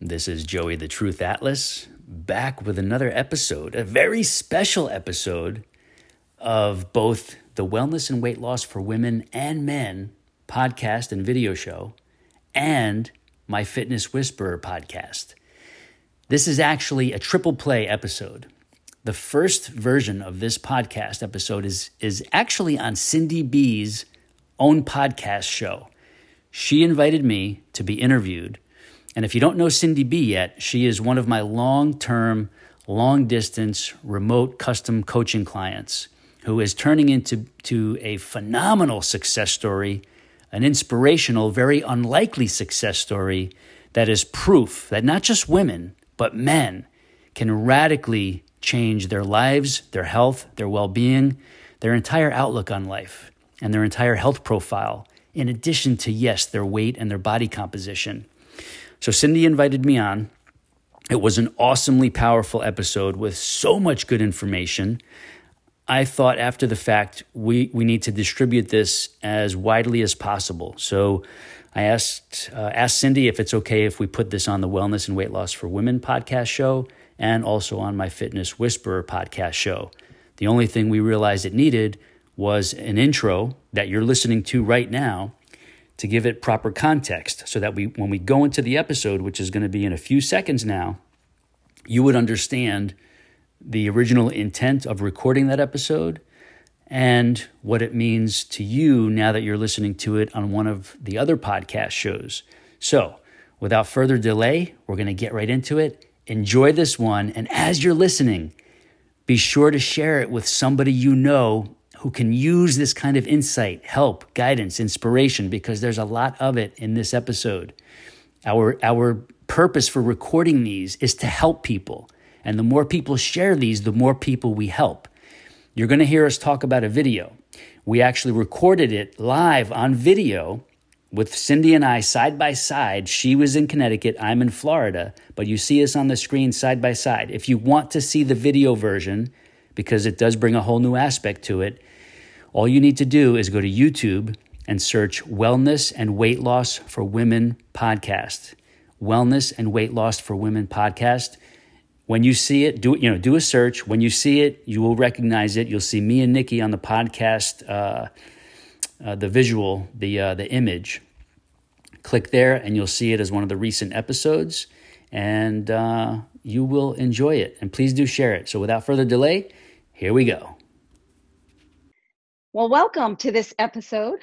This is Joey the Truth Atlas back with another episode, a very special episode of both the Wellness and Weight Loss for Women and Men podcast and video show and my Fitness Whisperer podcast. This is actually a triple play episode. The first version of this podcast episode is, is actually on Cindy B's own podcast show. She invited me to be interviewed and if you don't know Cindy B yet, she is one of my long term, long distance, remote custom coaching clients who is turning into to a phenomenal success story, an inspirational, very unlikely success story that is proof that not just women, but men can radically change their lives, their health, their well being, their entire outlook on life, and their entire health profile, in addition to, yes, their weight and their body composition. So Cindy invited me on. It was an awesomely powerful episode with so much good information. I thought after the fact, we, we need to distribute this as widely as possible. So I asked, uh, asked Cindy if it's okay if we put this on the Wellness and Weight Loss for Women podcast show and also on my Fitness Whisperer podcast show. The only thing we realized it needed was an intro that you're listening to right now to give it proper context so that we when we go into the episode which is going to be in a few seconds now you would understand the original intent of recording that episode and what it means to you now that you're listening to it on one of the other podcast shows. So, without further delay, we're going to get right into it. Enjoy this one. And as you're listening, be sure to share it with somebody you know who can use this kind of insight, help, guidance, inspiration, because there's a lot of it in this episode. Our, our purpose for recording these is to help people. And the more people share these, the more people we help. You're going to hear us talk about a video. We actually recorded it live on video with Cindy and I side by side. She was in Connecticut, I'm in Florida, but you see us on the screen side by side. If you want to see the video version, because it does bring a whole new aspect to it, all you need to do is go to YouTube and search Wellness and Weight Loss for Women podcast. Wellness and Weight Loss for Women podcast. When you see it, do you know? Do a search. When you see it, you will recognize it. You'll see me and Nikki on the podcast, uh, uh, the visual, the uh, the image. Click there, and you'll see it as one of the recent episodes, and uh, you will enjoy it. And please do share it. So, without further delay, here we go. Well, welcome to this episode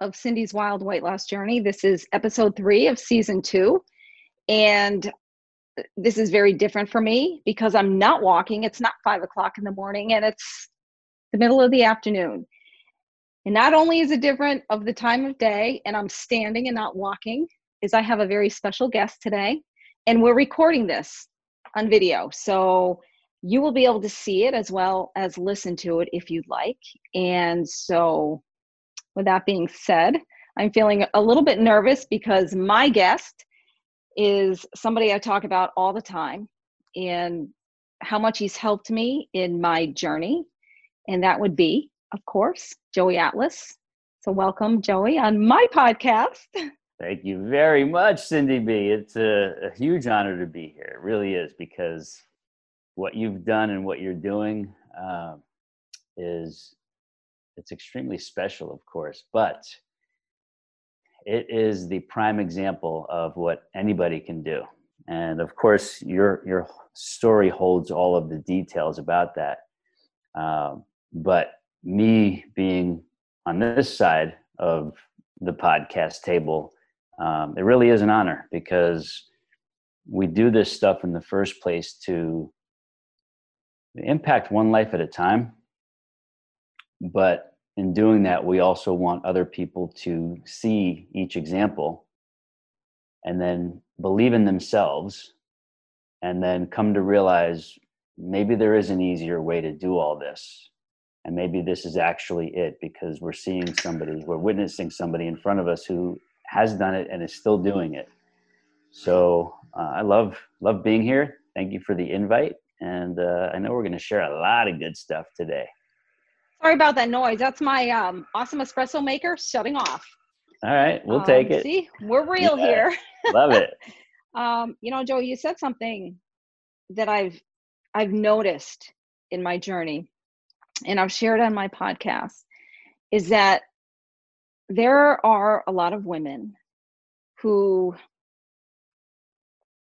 of Cindy's Wild Weight Loss Journey. This is episode three of season two. And this is very different for me because I'm not walking. It's not five o'clock in the morning and it's the middle of the afternoon. And not only is it different of the time of day and I'm standing and not walking, is I have a very special guest today and we're recording this on video. So you will be able to see it as well as listen to it if you'd like. And so, with that being said, I'm feeling a little bit nervous because my guest is somebody I talk about all the time and how much he's helped me in my journey. And that would be, of course, Joey Atlas. So, welcome, Joey, on my podcast. Thank you very much, Cindy B. It's a, a huge honor to be here. It really is because what you've done and what you're doing uh, is it's extremely special, of course, but it is the prime example of what anybody can do. And of course, your your story holds all of the details about that. Um, but me being on this side of the podcast table, um, it really is an honor because we do this stuff in the first place to impact one life at a time. But in doing that, we also want other people to see each example and then believe in themselves and then come to realize maybe there is an easier way to do all this. And maybe this is actually it because we're seeing somebody, we're witnessing somebody in front of us who has done it and is still doing it. So uh, I love love being here. Thank you for the invite, and uh, I know we're going to share a lot of good stuff today. Sorry about that noise. That's my um, awesome espresso maker shutting off. All right, we'll um, take it. See, we're real yeah. here. Love it. Um, you know, Joe, you said something that I've I've noticed in my journey, and I've shared on my podcast, is that there are a lot of women who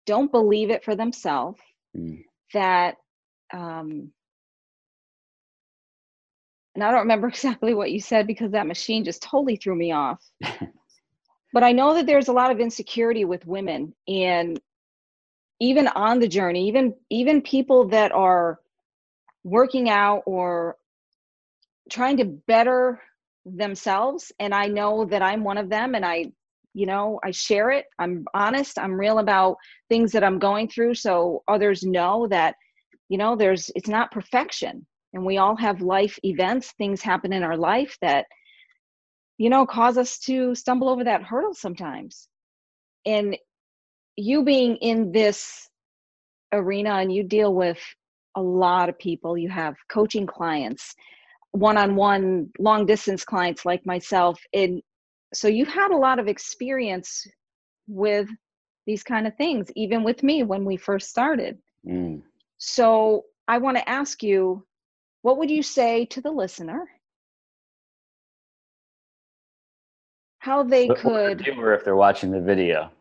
don't believe it for themselves mm. That um, and I don't remember exactly what you said because that machine just totally threw me off. but I know that there's a lot of insecurity with women and even on the journey, even even people that are working out or trying to better themselves and I know that I'm one of them and I you know, I share it. I'm honest, I'm real about things that I'm going through so others know that you know, there's it's not perfection and we all have life events things happen in our life that you know cause us to stumble over that hurdle sometimes and you being in this arena and you deal with a lot of people you have coaching clients one-on-one long distance clients like myself and so you've had a lot of experience with these kind of things even with me when we first started mm. so i want to ask you what would you say to the listener? How they or could the viewer if they're watching the video.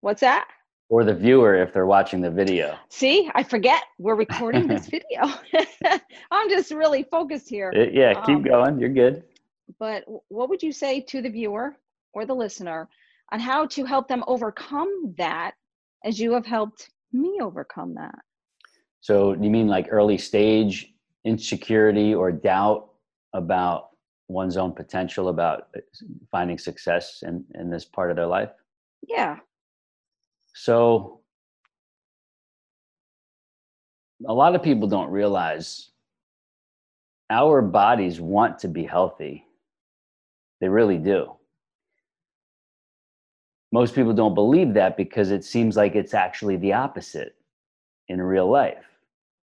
What's that? Or the viewer if they're watching the video. See, I forget we're recording this video. I'm just really focused here. It, yeah, keep um, going. You're good. But what would you say to the viewer or the listener on how to help them overcome that as you have helped me overcome that? So you mean like early stage insecurity or doubt about one's own potential about uh, finding success in, in this part of their life? Yeah. So a lot of people don't realize our bodies want to be healthy. They really do. Most people don't believe that because it seems like it's actually the opposite in real life.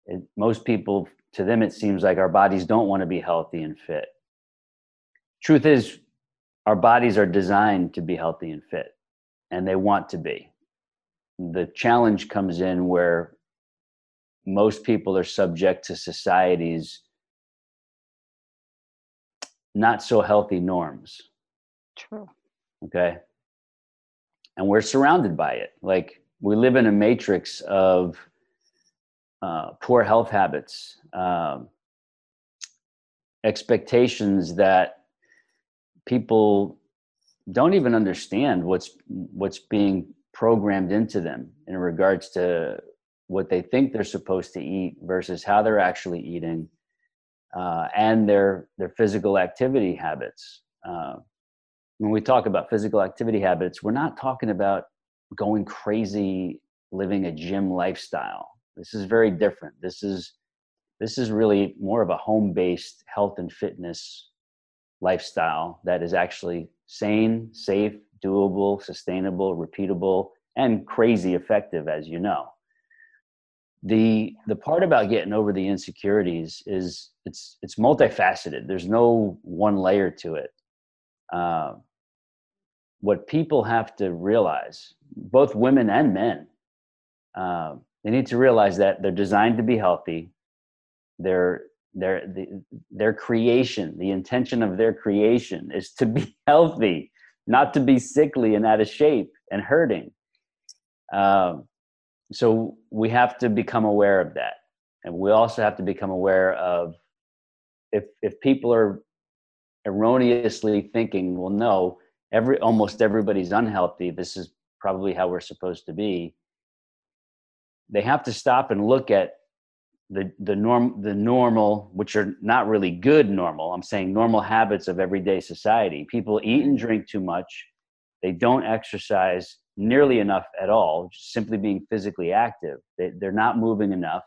It, most people to them it seems like our bodies don't want to be healthy and fit. Truth is our bodies are designed to be healthy and fit and they want to be. The challenge comes in where most people are subject to society's not so healthy norms. True. Okay? And we're surrounded by it. Like we live in a matrix of uh, poor health habits, um, expectations that people don't even understand what's what's being programmed into them in regards to what they think they're supposed to eat versus how they're actually eating uh, and their their physical activity habits uh, when we talk about physical activity habits we're not talking about going crazy living a gym lifestyle this is very different. This is this is really more of a home-based health and fitness lifestyle that is actually sane, safe, doable, sustainable, repeatable, and crazy effective, as you know. The the part about getting over the insecurities is it's it's multifaceted. There's no one layer to it. Uh, what people have to realize, both women and men, uh, they need to realize that they're designed to be healthy their their the, their creation the intention of their creation is to be healthy not to be sickly and out of shape and hurting um, so we have to become aware of that. And we also have to become aware of if if people are erroneously thinking well no every almost everybody's unhealthy this is probably how we're supposed to be they have to stop and look at the the norm the normal which are not really good normal. I'm saying normal habits of everyday society. People eat and drink too much. They don't exercise nearly enough at all simply being physically active. They, they're not moving enough.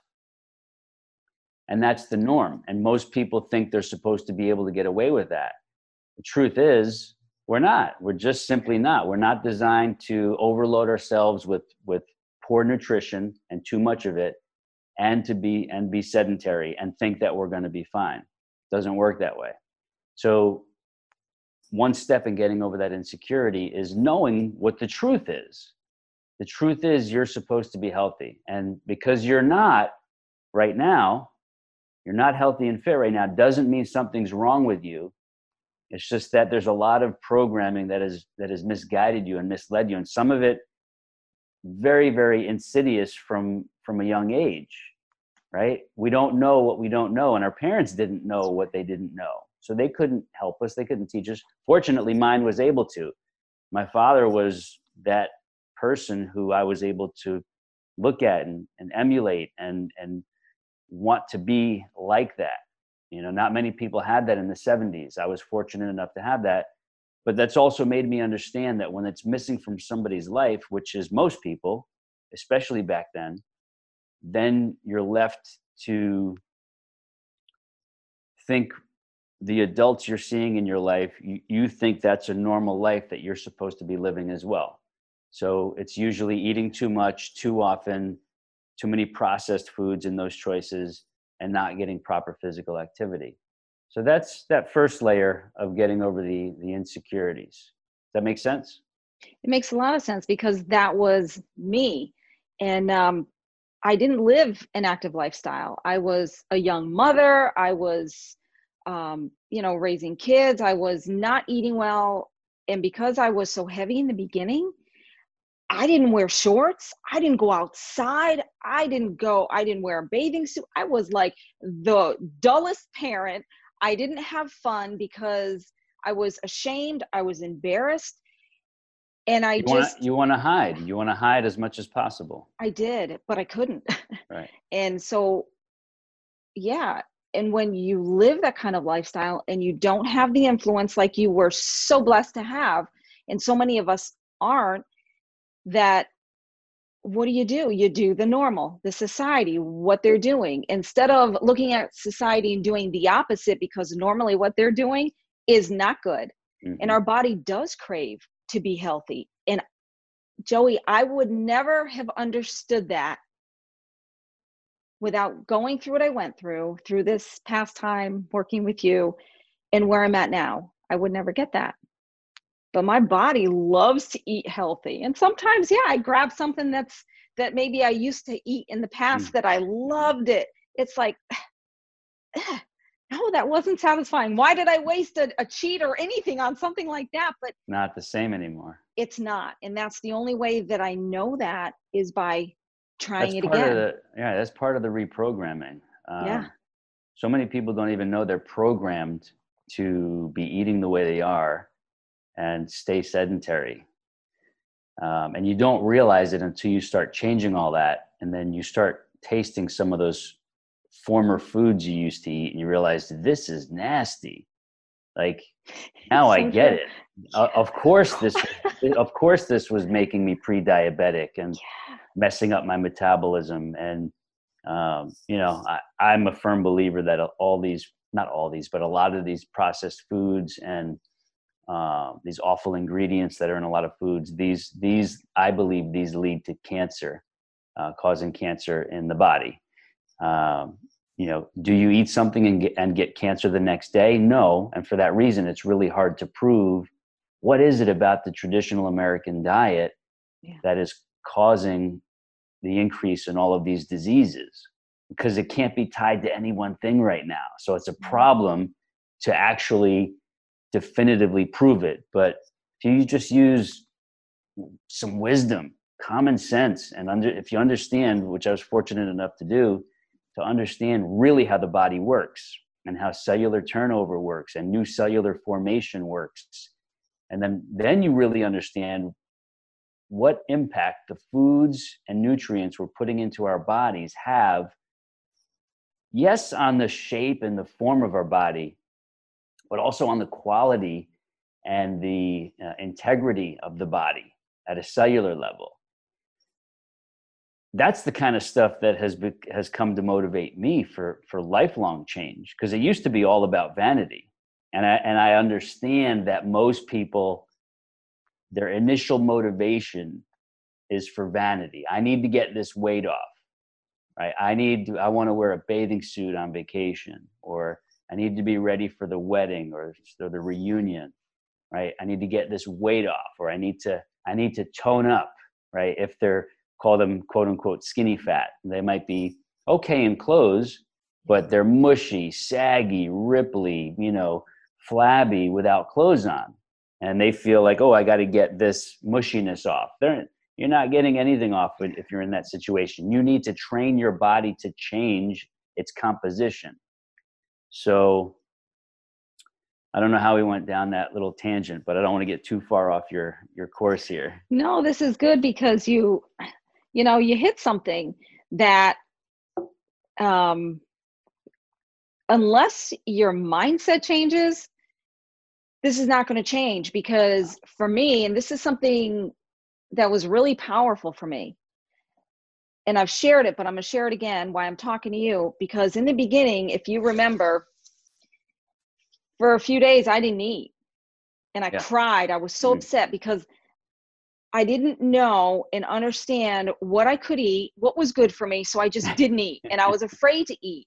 And that's the norm. And most people think they're supposed to be able to get away with that. The truth is we're not. We're just simply not. We're not designed to overload ourselves with with poor nutrition and too much of it and to be and be sedentary and think that we're going to be fine. Doesn't work that way. So one step in getting over that insecurity is knowing what the truth is. The truth is you're supposed to be healthy and because you're not right now you're not healthy and fit right now doesn't mean something's wrong with you. It's just that there's a lot of programming that is that has misguided you and misled you and some of it very very insidious from from a young age right? We don't know what we don't know and our parents didn't know what they didn't know so they couldn't help us they couldn't teach us fortunately mine was able to my father was that person who I was able to look at and, and emulate and and want to be like that. You know, not many people had that in the 70s. I was fortunate enough to have that. But that's also made me understand that when it's missing from somebody's life, which is most people, especially back then, then you're left to think the adults you're seeing in your life, you, you think that's a normal life that you're supposed to be living as well. So it's usually eating too much, too often, too many processed foods in those choices, and not getting proper physical activity. So that's that first layer of getting over the the insecurities. Does that make sense? It makes a lot of sense because that was me, and um, I didn't live an active lifestyle. I was a young mother. I was, um, you know, raising kids. I was not eating well, and because I was so heavy in the beginning, I didn't wear shorts. I didn't go outside. I didn't go, I didn't wear a bathing suit. I was like the dullest parent. I didn't have fun because I was ashamed. I was embarrassed. And I you just. Wanna, you want to hide. You want to hide as much as possible. I did, but I couldn't. Right. and so, yeah. And when you live that kind of lifestyle and you don't have the influence like you were so blessed to have, and so many of us aren't, that what do you do? You do the normal, the society, what they're doing. Instead of looking at society and doing the opposite, because normally what they're doing is not good. Mm-hmm. And our body does crave to be healthy. And Joey, I would never have understood that without going through what I went through, through this past time working with you and where I'm at now. I would never get that. But my body loves to eat healthy. And sometimes yeah i grab something that's that maybe i used to eat in the past mm. that i loved it. It's like no that wasn't satisfying. Why did i waste a, a cheat or anything on something like that? But not the same anymore. it's not. And that's the only way that i know that is by trying that's it again the, yeah that's part of the reprogramming um, yeah so many people don't even know they're programmed to be eating the way they are and stay sedentary. Um, and you don't realize it until you start changing all that. And then you start tasting some of those former foods you used to eat and you realize this is nasty. Like now I get it. Uh, of course this of course this was making me pre-diabetic and yeah. messing up my metabolism and um, you know I, i'm a firm believer that all these not all these but a lot of these processed foods and uh, these awful ingredients that are in a lot of foods. These, these, I believe, these lead to cancer, uh, causing cancer in the body. Um, you know, do you eat something and get, and get cancer the next day? No, and for that reason, it's really hard to prove what is it about the traditional American diet yeah. that is causing the increase in all of these diseases because it can't be tied to any one thing right now. So it's a mm-hmm. problem to actually definitively prove it. But if you just use some wisdom, common sense, and under, if you understand, which I was fortunate enough to do, to understand really how the body works and how cellular turnover works and new cellular formation works, and then then you really understand what impact the foods and nutrients we're putting into our bodies have yes on the shape and the form of our body but also on the quality and the uh, integrity of the body at a cellular level. That's the kind of stuff that has be, has come to motivate me for for lifelong change because it used to be all about vanity, and I and I understand that most people their initial motivation is for vanity. I need to get this weight off, right? I need to, I want to wear a bathing suit on vacation, or I need to be ready for the wedding or, or the reunion, right? I need to get this weight off, or I need to I need to tone up, right? If they're call them quote unquote skinny fat, they might be okay in clothes, but they're mushy, saggy, ripply, you know, flabby without clothes on. And they feel like, oh, I got to get this mushiness off. They're, you're not getting anything off if you're in that situation. You need to train your body to change its composition. So I don't know how we went down that little tangent, but I don't want to get too far off your your course here. No, this is good because you you know, you hit something that um unless your mindset changes, this is not going to change because for me and this is something that was really powerful for me and I've shared it, but I'm going to share it again why I'm talking to you because in the beginning, if you remember, for a few days I didn't eat and I yeah. cried. I was so mm-hmm. upset because I didn't know and understand what I could eat, what was good for me, so I just didn't eat and I was afraid to eat.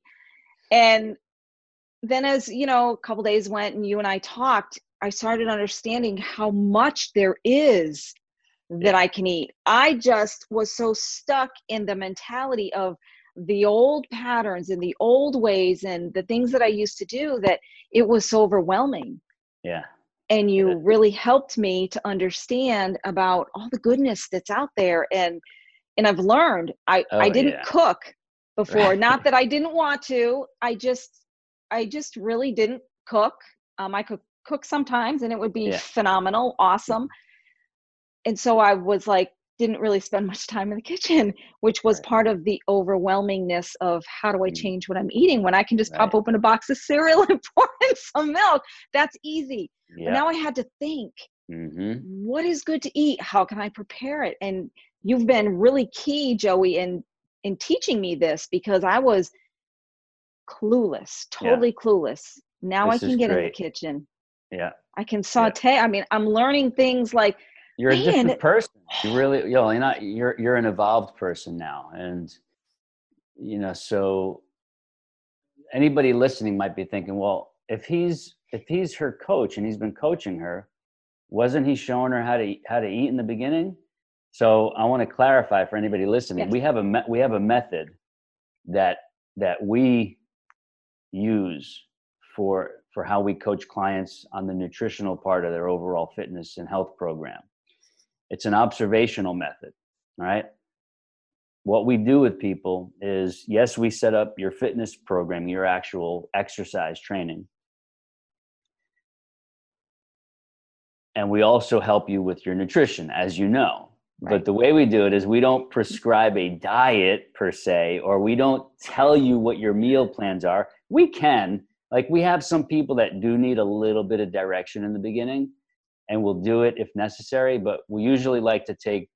And then as, you know, a couple days went and you and I talked, I started understanding how much there is that I can eat. I just was so stuck in the mentality of the old patterns and the old ways and the things that I used to do that it was so overwhelming. Yeah. And you really helped me to understand about all the goodness that's out there and and I've learned I oh, I didn't yeah. cook before. Right. Not that I didn't want to. I just I just really didn't cook. Um I could cook sometimes and it would be yeah. phenomenal, awesome and so I was like, didn't really spend much time in the kitchen, which was right. part of the overwhelmingness of how do I mm. change what I'm eating when I can just right. pop open a box of cereal and pour in some milk. That's easy. Yeah. But now I had to think, mm-hmm. what is good to eat? How can I prepare it? And you've been really key, Joey, in in teaching me this because I was clueless, totally yeah. clueless. Now this I can get great. in the kitchen. Yeah. I can saute. Yeah. I mean, I'm learning things like you're Man. a different person. You really, you know, you're not. You're you're an evolved person now, and you know, so anybody listening might be thinking, well, if he's if he's her coach and he's been coaching her, wasn't he showing her how to eat, how to eat in the beginning? So I want to clarify for anybody listening. Yes. We have a me- we have a method that that we use for for how we coach clients on the nutritional part of their overall fitness and health program. It's an observational method, right? What we do with people is yes, we set up your fitness program, your actual exercise training. And we also help you with your nutrition, as you know. Right. But the way we do it is we don't prescribe a diet per se, or we don't tell you what your meal plans are. We can, like, we have some people that do need a little bit of direction in the beginning and we'll do it if necessary. But we usually like to take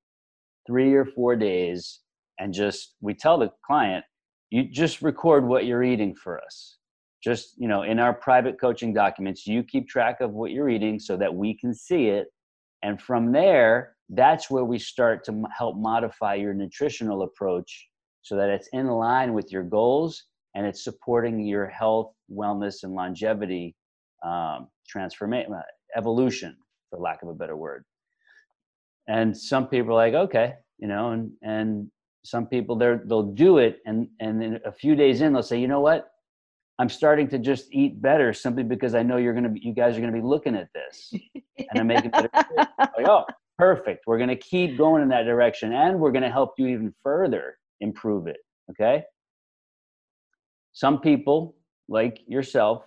three or four days and just we tell the client, you just record what you're eating for us. Just you know, in our private coaching documents, you keep track of what you're eating so that we can see it, and from there, that's where we start to help modify your nutritional approach so that it's in line with your goals and it's supporting your health, wellness, and longevity um, transformation, evolution for lack of a better word. And some people are like, okay, you know, and and some people they're they'll do it and and then a few days in they'll say, you know what? I'm starting to just eat better simply because I know you're gonna be, you guys are gonna be looking at this, and I'm making better. like, oh, perfect. We're gonna keep going in that direction, and we're gonna help you even further improve it. Okay. Some people, like yourself,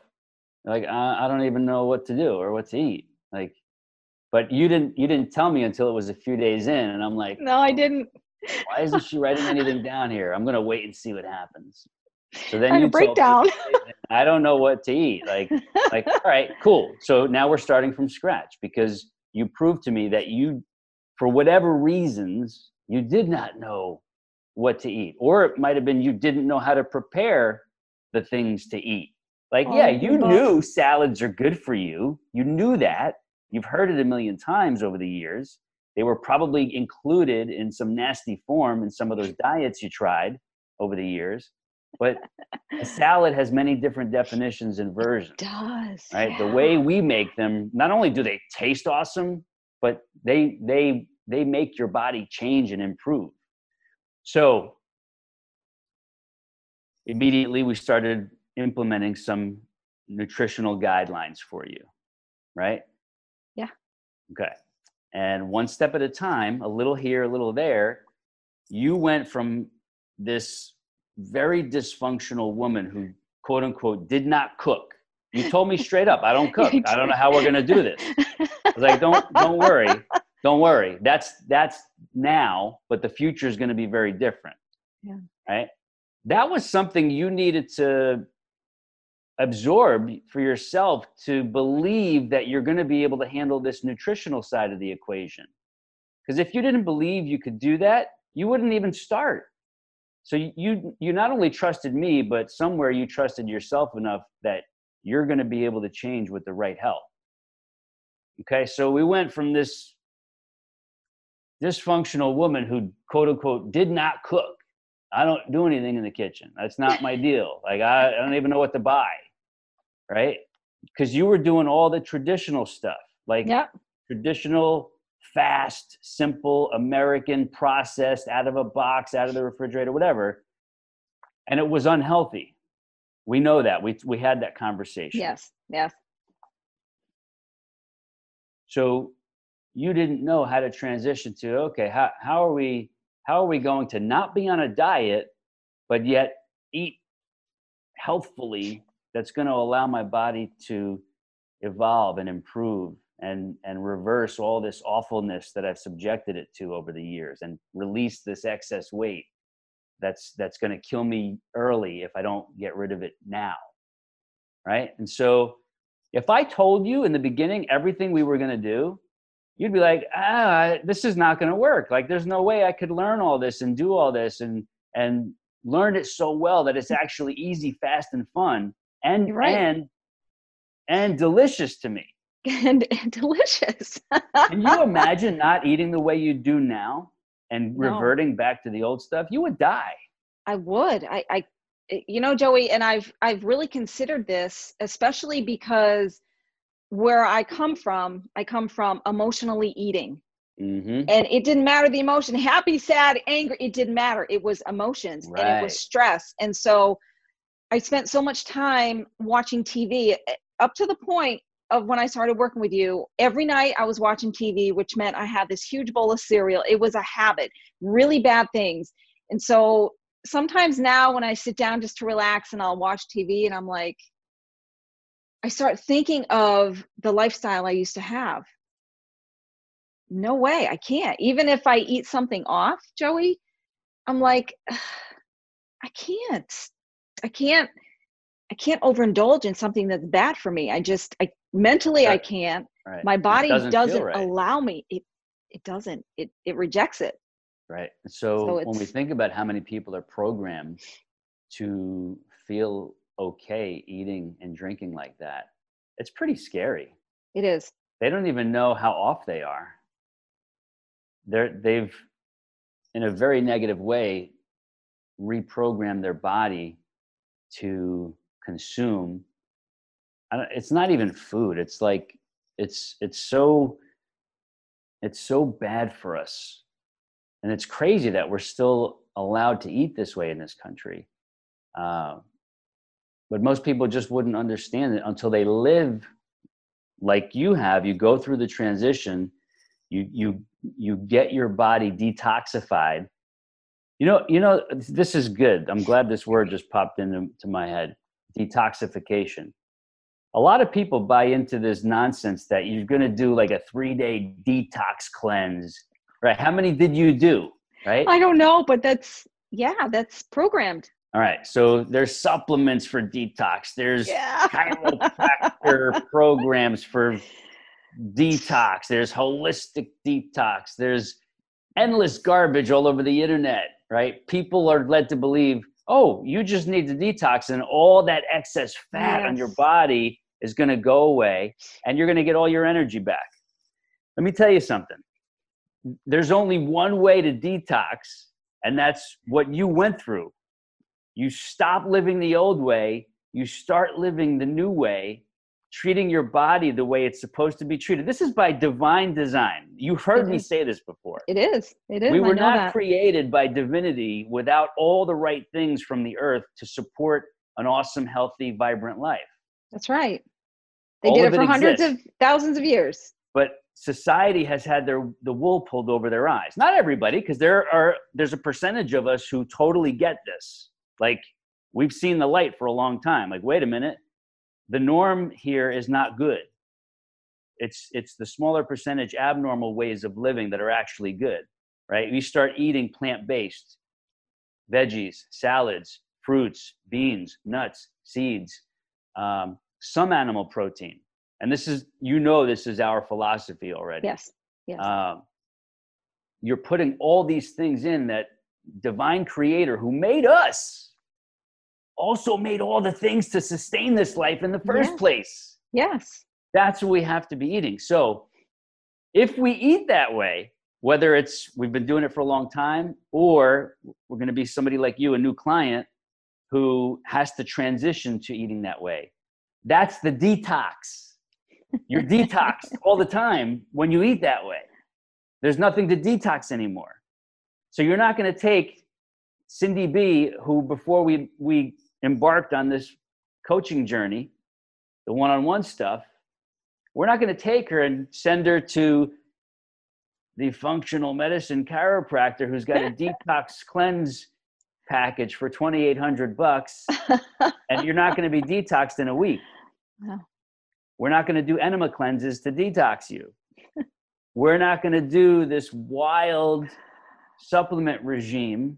like I, I don't even know what to do or what to eat. Like but you didn't you didn't tell me until it was a few days in and i'm like no i didn't. Why isn't she writing anything down here? I'm gonna wait and see what happens. So then you break down i don't know what to eat. Like like all right cool. So now we're starting from scratch because you proved to me that you for whatever reasons you did not know what to eat or it might have been you didn't know how to prepare the things to eat like oh, yeah you knew salads are good for you you knew that You've heard it a million times over the years. They were probably included in some nasty form in some of those diets you tried over the years. But a salad has many different definitions and versions. It does. Right? Yeah. The way we make them, not only do they taste awesome, but they they they make your body change and improve. So immediately we started implementing some nutritional guidelines for you, right? Yeah. Okay. And one step at a time, a little here, a little there, you went from this very dysfunctional woman who, quote unquote, did not cook. You told me straight up, I don't cook. I don't know how we're going to do this. I was like, don't, don't worry. Don't worry. That's, that's now, but the future is going to be very different. Yeah. Right. That was something you needed to absorb for yourself to believe that you're going to be able to handle this nutritional side of the equation. Because if you didn't believe you could do that, you wouldn't even start. So you you not only trusted me, but somewhere you trusted yourself enough that you're going to be able to change with the right help. Okay, so we went from this dysfunctional woman who quote unquote did not cook. I don't do anything in the kitchen. That's not my deal. Like I, I don't even know what to buy. Right? Because you were doing all the traditional stuff. Like Yep. traditional fast, simple, American, processed, out of a box, out of the refrigerator, whatever. And it was unhealthy. We know that. We we had that conversation. Yes. Yes. So you didn't know how to transition to okay, how how are we how are we going to not be on a diet, but yet eat healthfully that's going to allow my body to evolve and improve and and reverse all this awfulness that I've subjected it to over the years and release this excess weight that's that's going to kill me early if I don't get rid of it now. Right? And so if I told you in the beginning everything we were going to do, you'd be like, "Ah, this is not going to work. Like there's no way I could learn all this and do all this and and learn it so well that it's actually easy, fast and fun and right. and and delicious to me." And, and delicious. Can you imagine not eating the way you do now and No. reverting back to the old stuff? You would die. I would. I, I, you know, Joey, and I've, I've really considered this, especially because where I come from, I come from emotionally eating, Mm-hmm. and it didn't matter the emotion, happy, sad, angry. It didn't matter. It was emotions, and it was stress, and so I spent so much time watching TV eh, up to the point of when I started working with you. Every night I was watching TV, which meant I had this huge bowl of cereal. It was a habit, really bad things. And so sometimes now when I sit down just to relax and I'll watch TV and I'm like, I start thinking of the lifestyle I used to have. No way, I can't. Even if I eat something off, Joey, I'm like, I can't. I can't. I can't overindulge in something that's bad for me. I just, I mentally, I can't. Right. My It body doesn't doesn't, right. allow me. It, it doesn't. It, it rejects it. Right. So, So when we think about how many people are programmed to feel okay eating and drinking like that, it's pretty scary. It is. They don't even know how off they are. They're they've in a very negative way reprogrammed their body to consume I don't, it's not even food it's like it's it's so it's so bad for us and it's crazy that we're still allowed to eat this way in this country uh, but most people just wouldn't understand it until they live like you have. You go through the transition. You you you get your body detoxified. You know you know this is good. I'm glad this word just popped into to my head. Detoxification. A lot of people buy into this nonsense that you're going to do like a three day detox cleanse right? How many did you do right? I don't know, but that's, yeah, that's programmed. All right so there's supplements for detox. There's Yeah. chiropractor programs for detox. There's holistic detox. There's endless garbage all over the internet right? People are led to believe oh you just need to detox and all that excess fat on your body is going to go away and you're going to get all your energy back. Let me tell you something. There's only one way to detox and that's what you went through you stop living the old way you start living the new way treating your body the way it's supposed to be treated. This is by divine design. You've heard me say this before. It is. It is. We were not that. created by divinity without all the right things from the earth to support an awesome, healthy, vibrant life. That's right. They all did it for it hundreds of thousands of years. But society has had their the wool pulled over their eyes. Not everybody, because there are there's a percentage of us who totally get this. Like we've seen the light for a long time. Like, wait a minute, the norm here is not good. It's it's the smaller percentage abnormal ways of living that are actually good, right? We start eating plant-based, veggies, salads, fruits, beans, nuts, seeds, um, some animal protein. And this is, you know, this is our philosophy already. Yes. Yes. Um, you're putting all these things in that divine creator who made us also made all the things to sustain this life in the first yes. place. Yes. That's what we have to be eating. So if we eat that way, whether it's we've been doing it for a long time or we're going to be somebody like you, a new client who has to transition to eating that way, that's the detox. You're detoxed all the time when you eat that way. There's nothing to detox anymore. So you're not going to take Cindy B, who before we we embarked on this coaching journey, the one-on-one stuff, we're not going to take her and send her to the functional medicine chiropractor who's got a detox cleanse package for 2800 bucks and you're not going to be detoxed in a week. No. We're not going to do enema cleanses to detox you. We're not going to do this wild supplement regime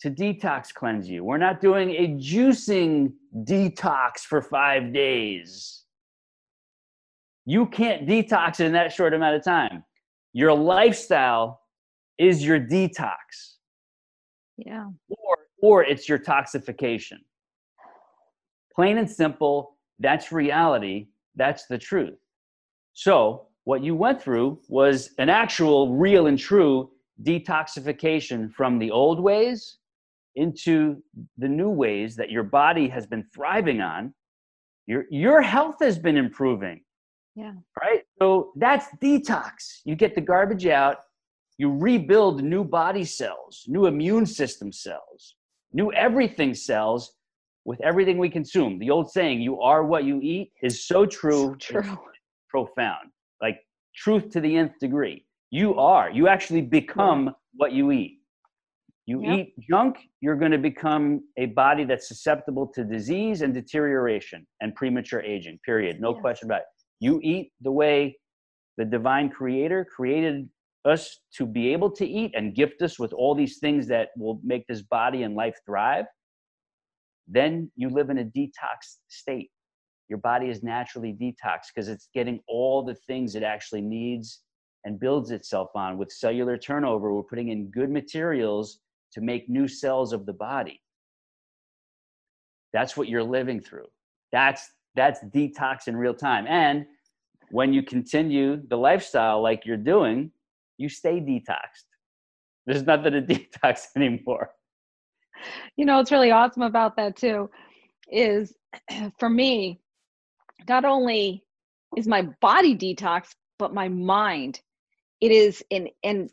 to detox cleanse you. We're not doing a juicing detox for five days. You can't detox in that short amount of time. Your lifestyle is your detox. Yeah. Or, or it's your toxification. Plain and simple, that's reality. That's the truth. So, what you went through was an actual, real, and true detoxification from the old ways into the new ways that your body has been thriving on. Your, your health has been improving. Yeah. Right? So that's detox. You get the garbage out, you rebuild new body cells, new immune system cells, new everything cells with everything we consume. The old saying, you are what you eat, is so true. So true. profound. Like truth to the nth degree. You are. You actually become what you eat. You yep. eat junk, you're going to become a body that's susceptible to disease and deterioration and premature aging, period. No question about it. You eat the way the divine creator created us to be able to eat and gift us with all these things that will make this body and life thrive then you live in a detox state. Your body is naturally detoxed because it's getting all the things it actually needs and builds itself on with cellular turnover. We're putting in good materials to make new cells of the body. That's what you're living through. That's that's detox in real time. And when you continue the lifestyle like you're doing, you stay detoxed. There's nothing to detox anymore you know what's really awesome about that too is for me not only is my body detox but my mind it is in and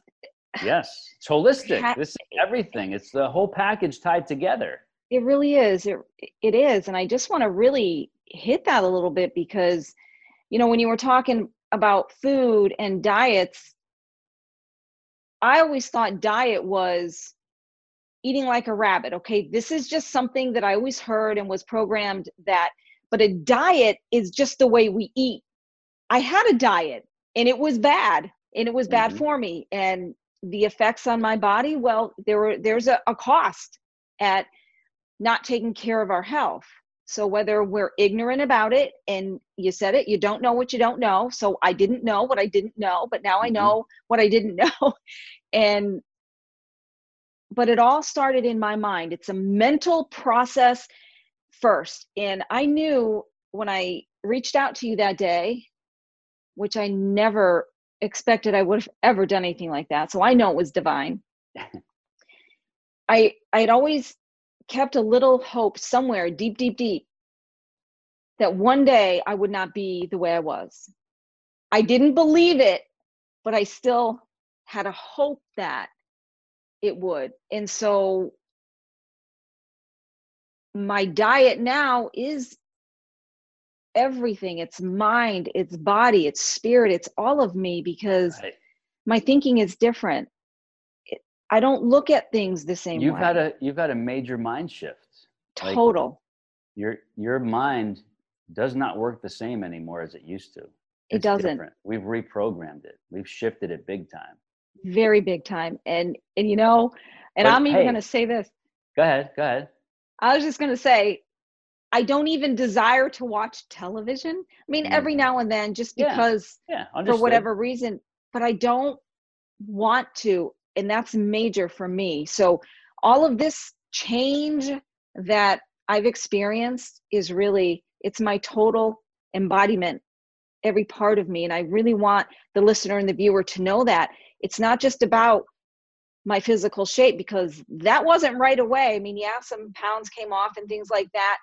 yes it's holistic ha- this is everything it's the whole package tied together it really is it, it is and i just want to really hit that a little bit because you know when you were talking about food and diets i always thought diet was eating like a rabbit. Okay, this is just something that I always heard and was programmed that, but a diet is just the way we eat. I had a diet and it was bad and it was bad mm-hmm. for me. And the effects on my body, well, there were there's a, a cost at not taking care of our health. So whether we're ignorant about it, and you said it, you don't know what you don't know. So I didn't know what I didn't know, but now I mm-hmm. know what I didn't know. And but it all started in my mind. It's a mental process first. And I knew when I reached out to you that day, which I never expected I would have ever done anything like that. So I know it was divine. I I'd always kept a little hope somewhere deep, deep, deep that one day I would not be the way I was. I didn't believe it, but I still had a hope that it would. And so my diet now is everything. It's mind it's body it's spirit it's all of me because right. my thinking is different. I don't look at things the same you've way. had a you've had a major mind shift. Total. like your your mind does not work the same anymore as it used to. It's it doesn't. different. we've reprogrammed it. We've shifted it big time. Very big time. And and you know and but, i'm even hey, going to say this. Go ahead go ahead. I was just going to say, I don't even desire to watch television. I mean, every mm-hmm. now and then, just because yeah. Yeah, for whatever reason, but I don't want to. And that's major for me. So, all of this change that I've experienced is really, it's my total embodiment, every part of me. And I really want the listener and the viewer to know that it's not just about my physical shape because that wasn't right away. I mean, yeah, some pounds came off and things like that,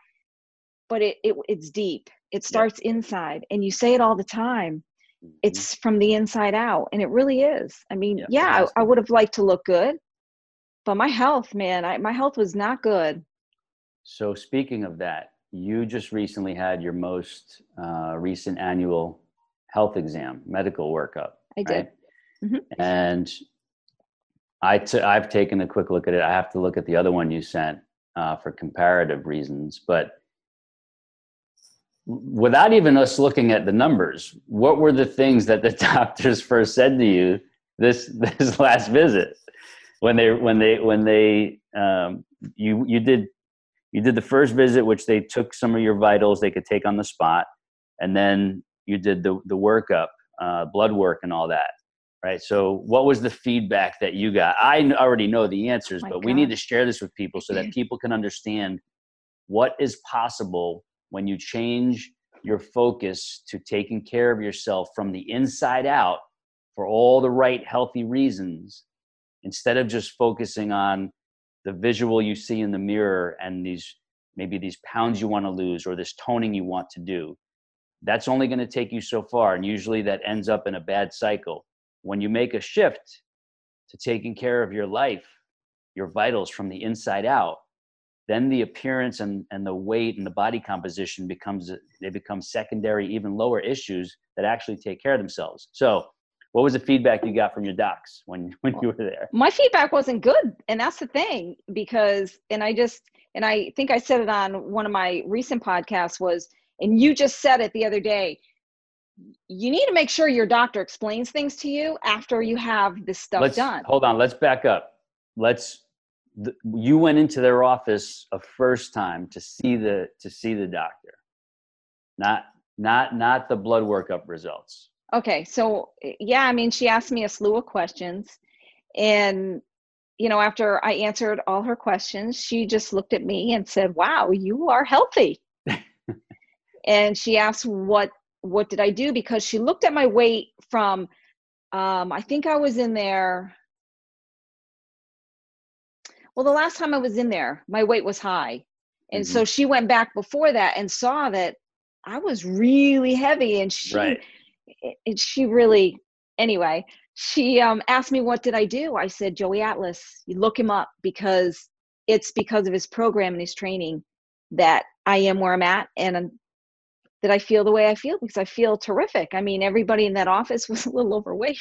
but it, it it's deep. It starts yeah. inside, and you say it all the time. Mm-hmm. It's from the inside out, and it really is. I mean, yeah, yeah I, I would have liked to look good, but my health, man, I, my health was not good. So, speaking of that, you just recently had your most uh, recent annual health exam, medical workup. I did. Right? Mm-hmm. And I t- I've taken a quick look at it. I have to look at the other one you sent uh, for comparative reasons, but without even us looking at the numbers, what were the things that the doctors first said to you this this last visit when they when they when they um, you you did you did the first visit, which they took some of your vitals they could take on the spot, and then you did the the workup, uh, blood work, and all that right? So, what was the feedback that you got? I already know the answers, oh but God. we need to share this with people so that people can understand what is possible when you change your focus to taking care of yourself from the inside out for all the right healthy reasons instead of just focusing on the visual you see in the mirror and these maybe these pounds you want to lose or this toning you want to do that's only going to take you so far. And usually that ends up in a bad cycle. When you make a shift to taking care of your life, your vitals from the inside out, then the appearance and, and the weight and the body composition becomes they become secondary, even lower issues that actually take care of themselves. So what was the feedback you got from your docs when when you were there my feedback wasn't good and that's the thing because and i just and i think i said it on one of my recent podcasts was and you just said it the other day you need to make sure your doctor explains things to you after you have this stuff let's, done. Hold on, let's back up. Let's the, you went into their office a first time to see the to see the doctor. Not not not the blood workup results. Okay, so yeah, I mean she asked me a slew of questions and you know after I answered all her questions, she just looked at me and said, "Wow, you are healthy." and she asked what what did I do? Because she looked at my weight from, um, I think I was in there. Well, the last time I was in there, my weight was high. And mm-hmm. so she went back before that and saw that I was really heavy. And she, right. and she really, anyway, she um, asked me, What did I do? I said, Joey Atlas, you look him up because it's because of his program and his training that I am where I'm at. And that I feel the way I feel because I feel terrific. I mean, everybody in that office was a little overweight,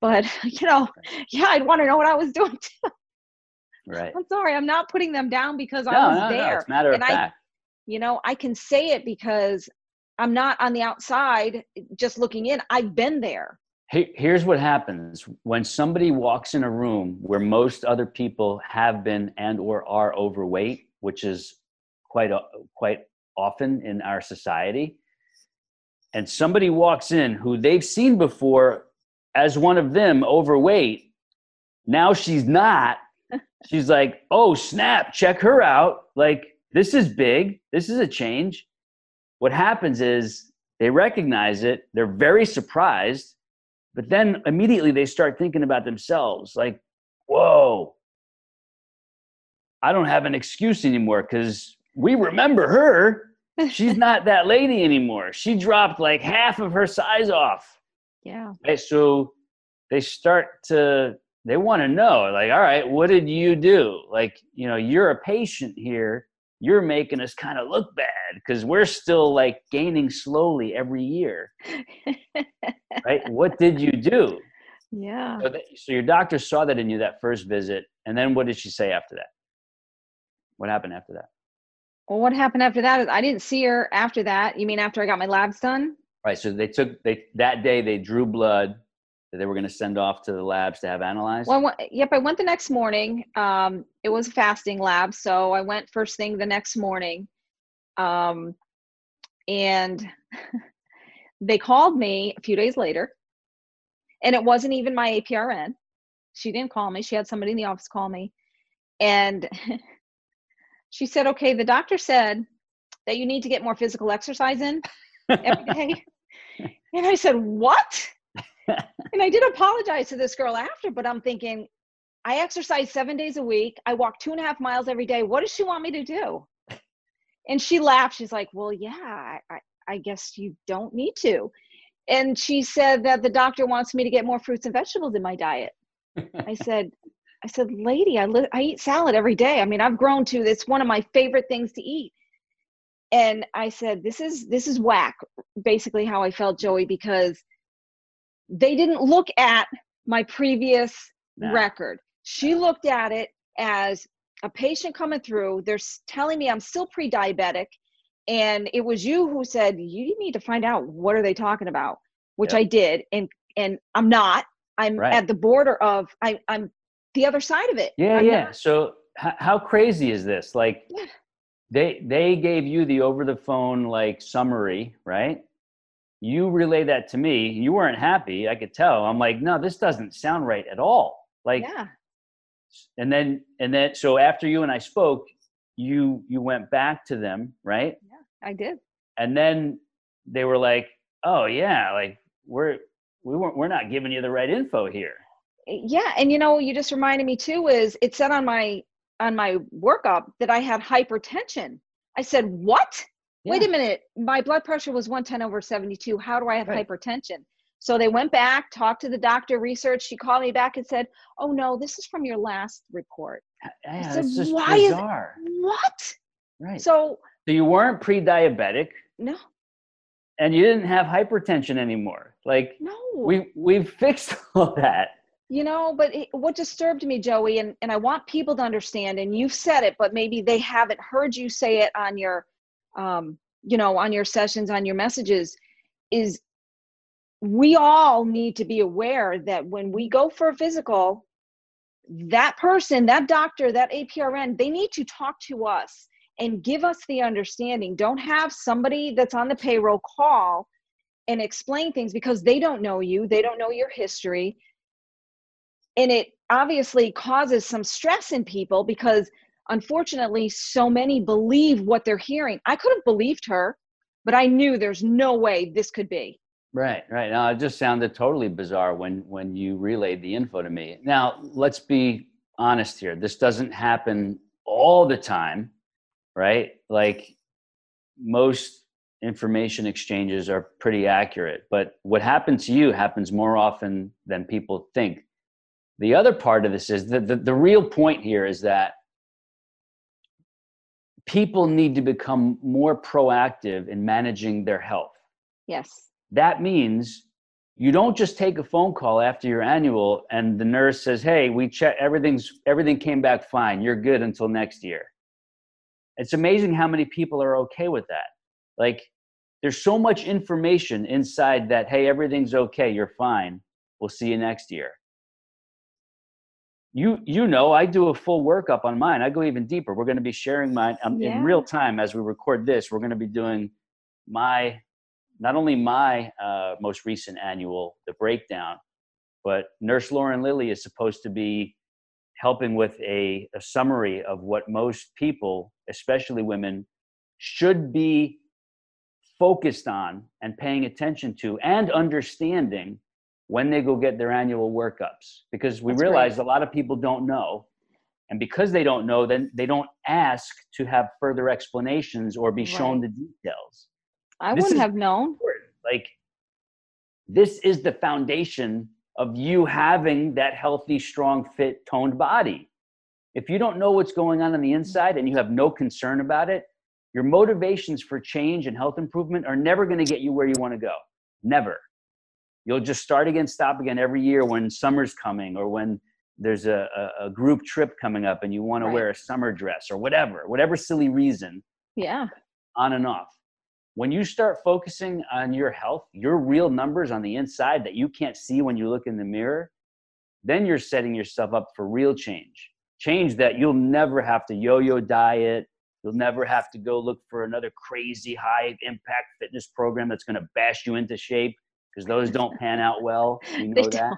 but you know, yeah, I'd want to know what I was doing too. Right. I'm sorry, I'm not putting them down because no, I was no, there. No, it's matter and of I, fact. You know, I can say it because I'm not on the outside eh, just looking in. I've been there. Here's what happens when somebody walks in a room where most other people have been and or are overweight, which is quite a, quite often in our society and somebody walks in who they've seen before as one of them overweight now she's not she's like oh snap check her out like this is big this is a change what happens is they recognize it they're very surprised but then immediately they start thinking about themselves like whoa i don't have an excuse anymore because we remember her she's not that lady anymore. She dropped like half of her size off. Yeah. Right? So they start to they want to know like all right what did you do? Like you know you're a patient here. You're making us kind of look bad because we're still like gaining slowly every year. Right? What did you do? Yeah. so, that, so your doctor saw that in you that first visit and then what did she say after that? What happened after that? Well, what happened after that is I didn't see her after that. You mean after I got my labs done? right so they took they that day they drew blood that they were going to send off to the labs to have analyzed Well, I went, yep, I went the next morning. Um, it was a fasting lab, so I went first thing the next morning. Um, and they called me a few days later, and it wasn't even my APRN. She didn't call me. She had somebody in the office call me, and she said, "Okay, the doctor said that you need to get more physical exercise in every day." and I said, "What?" And I did apologize to this girl after, but I'm thinking, I exercise seven days a week. I walk two and a half miles every day. What does she want me to do? And she laughed. She's like, Well, yeah, I, I, guess you don't need to. And she said that the doctor wants me to get more fruits and vegetables in my diet. I said, I said, lady, I, li- I eat salad every day. I mean, I've grown to it's one of my favorite things to eat. And I said, this is this is whack. Basically, how I felt, Joey, because they didn't look at my previous Nah. record. She looked at it as a patient coming through. They're telling me I'm still pre-diabetic, and it was you who said you need to find out what are they talking about, which Yep. I did, and and I'm not. I'm Right. at the border of I, I'm the other side of it. Yeah, I'm yeah. not- So h- how crazy is this? Like Yeah. they they gave you the over the phone like summary, right? You relay that to me. You weren't happy. I could tell. I'm like, no, this doesn't sound right at all. Like, yeah. and then and then so after you and I spoke, you you went back to them, right? Yeah, I did. And then they were like, oh yeah, like we're we weren't we're not giving you the right info here. Eh, yeah and you know you just reminded me too is it said on my on my workup that i had hypertension i said what wait a minute my blood pressure was 110 over 72 how do i have Right. hypertension so they went back talked to the doctor researched she called me back and said oh no this is from your last report uh, Yeah, said, it's just "Why is- bizarre. what right. So, so you weren't pre-diabetic no and you didn't have hypertension anymore. Like no we we've fixed all that. you know but it, what disturbed me joey and, and i want people to understand and you've said it but maybe they haven't heard you say it on your um, you know on your sessions on your messages is we all need to be aware that when we go for a physical that person that doctor that aprn they need to talk to us and give us the understanding. Don't have somebody that's on the payroll call and explain things because they don't know you they don't know your history. And it obviously causes some stress in people because unfortunately so many believe what they're hearing i could have believed her but i knew there's no way this could be Right, right. Now it just sounded totally bizarre when when you relayed the info to me. Now let's be honest here. This doesn't happen all the time, right? Like most information exchanges are pretty accurate, but what happened to you happens more often than people think. The other part of this is that the, the real point here is that people need to become more proactive in managing their health. Yes. That means you don't just take a phone call after your annual and the nurse says hey we check everything's everything came back fine. You're good until next year. It's amazing how many people are okay with that. Like there's so much information inside that hey everything's okay. You're fine. We'll see you next year you you know i do a full workup on mine. I go even deeper. We're going to be sharing mine um, Yeah. in real time as we record this. We're going to be doing my not only my uh, most recent annual the breakdown but nurse lauren lilly is supposed to be helping with a, a summary of what most people especially women should be focused on and paying attention to and understanding when they go get their annual workups because we That's realize great. a lot of people don't know And because they don't know, then they don't ask to have further explanations or be shown the details. I This wouldn't have known. Like, this is the foundation of you having that healthy, strong, fit, toned body. If you don't know what's going on on the inside and you have no concern about it, your motivations for change and health improvement are never going to get you where you want to go. Never. You'll just start again, stop again every year when summer's coming or when there's a, a, a group trip coming up and you want to wear a summer dress or whatever, whatever silly reason Yeah. on and off. When you start focusing on your health, your real numbers on the inside that you can't see when you look in the mirror, then you're setting yourself up for real change. Change that you'll never have to yo yo diet. You'll never have to go look for another crazy high impact fitness program that's going to bash you into shape because those don't pan out well. You know that.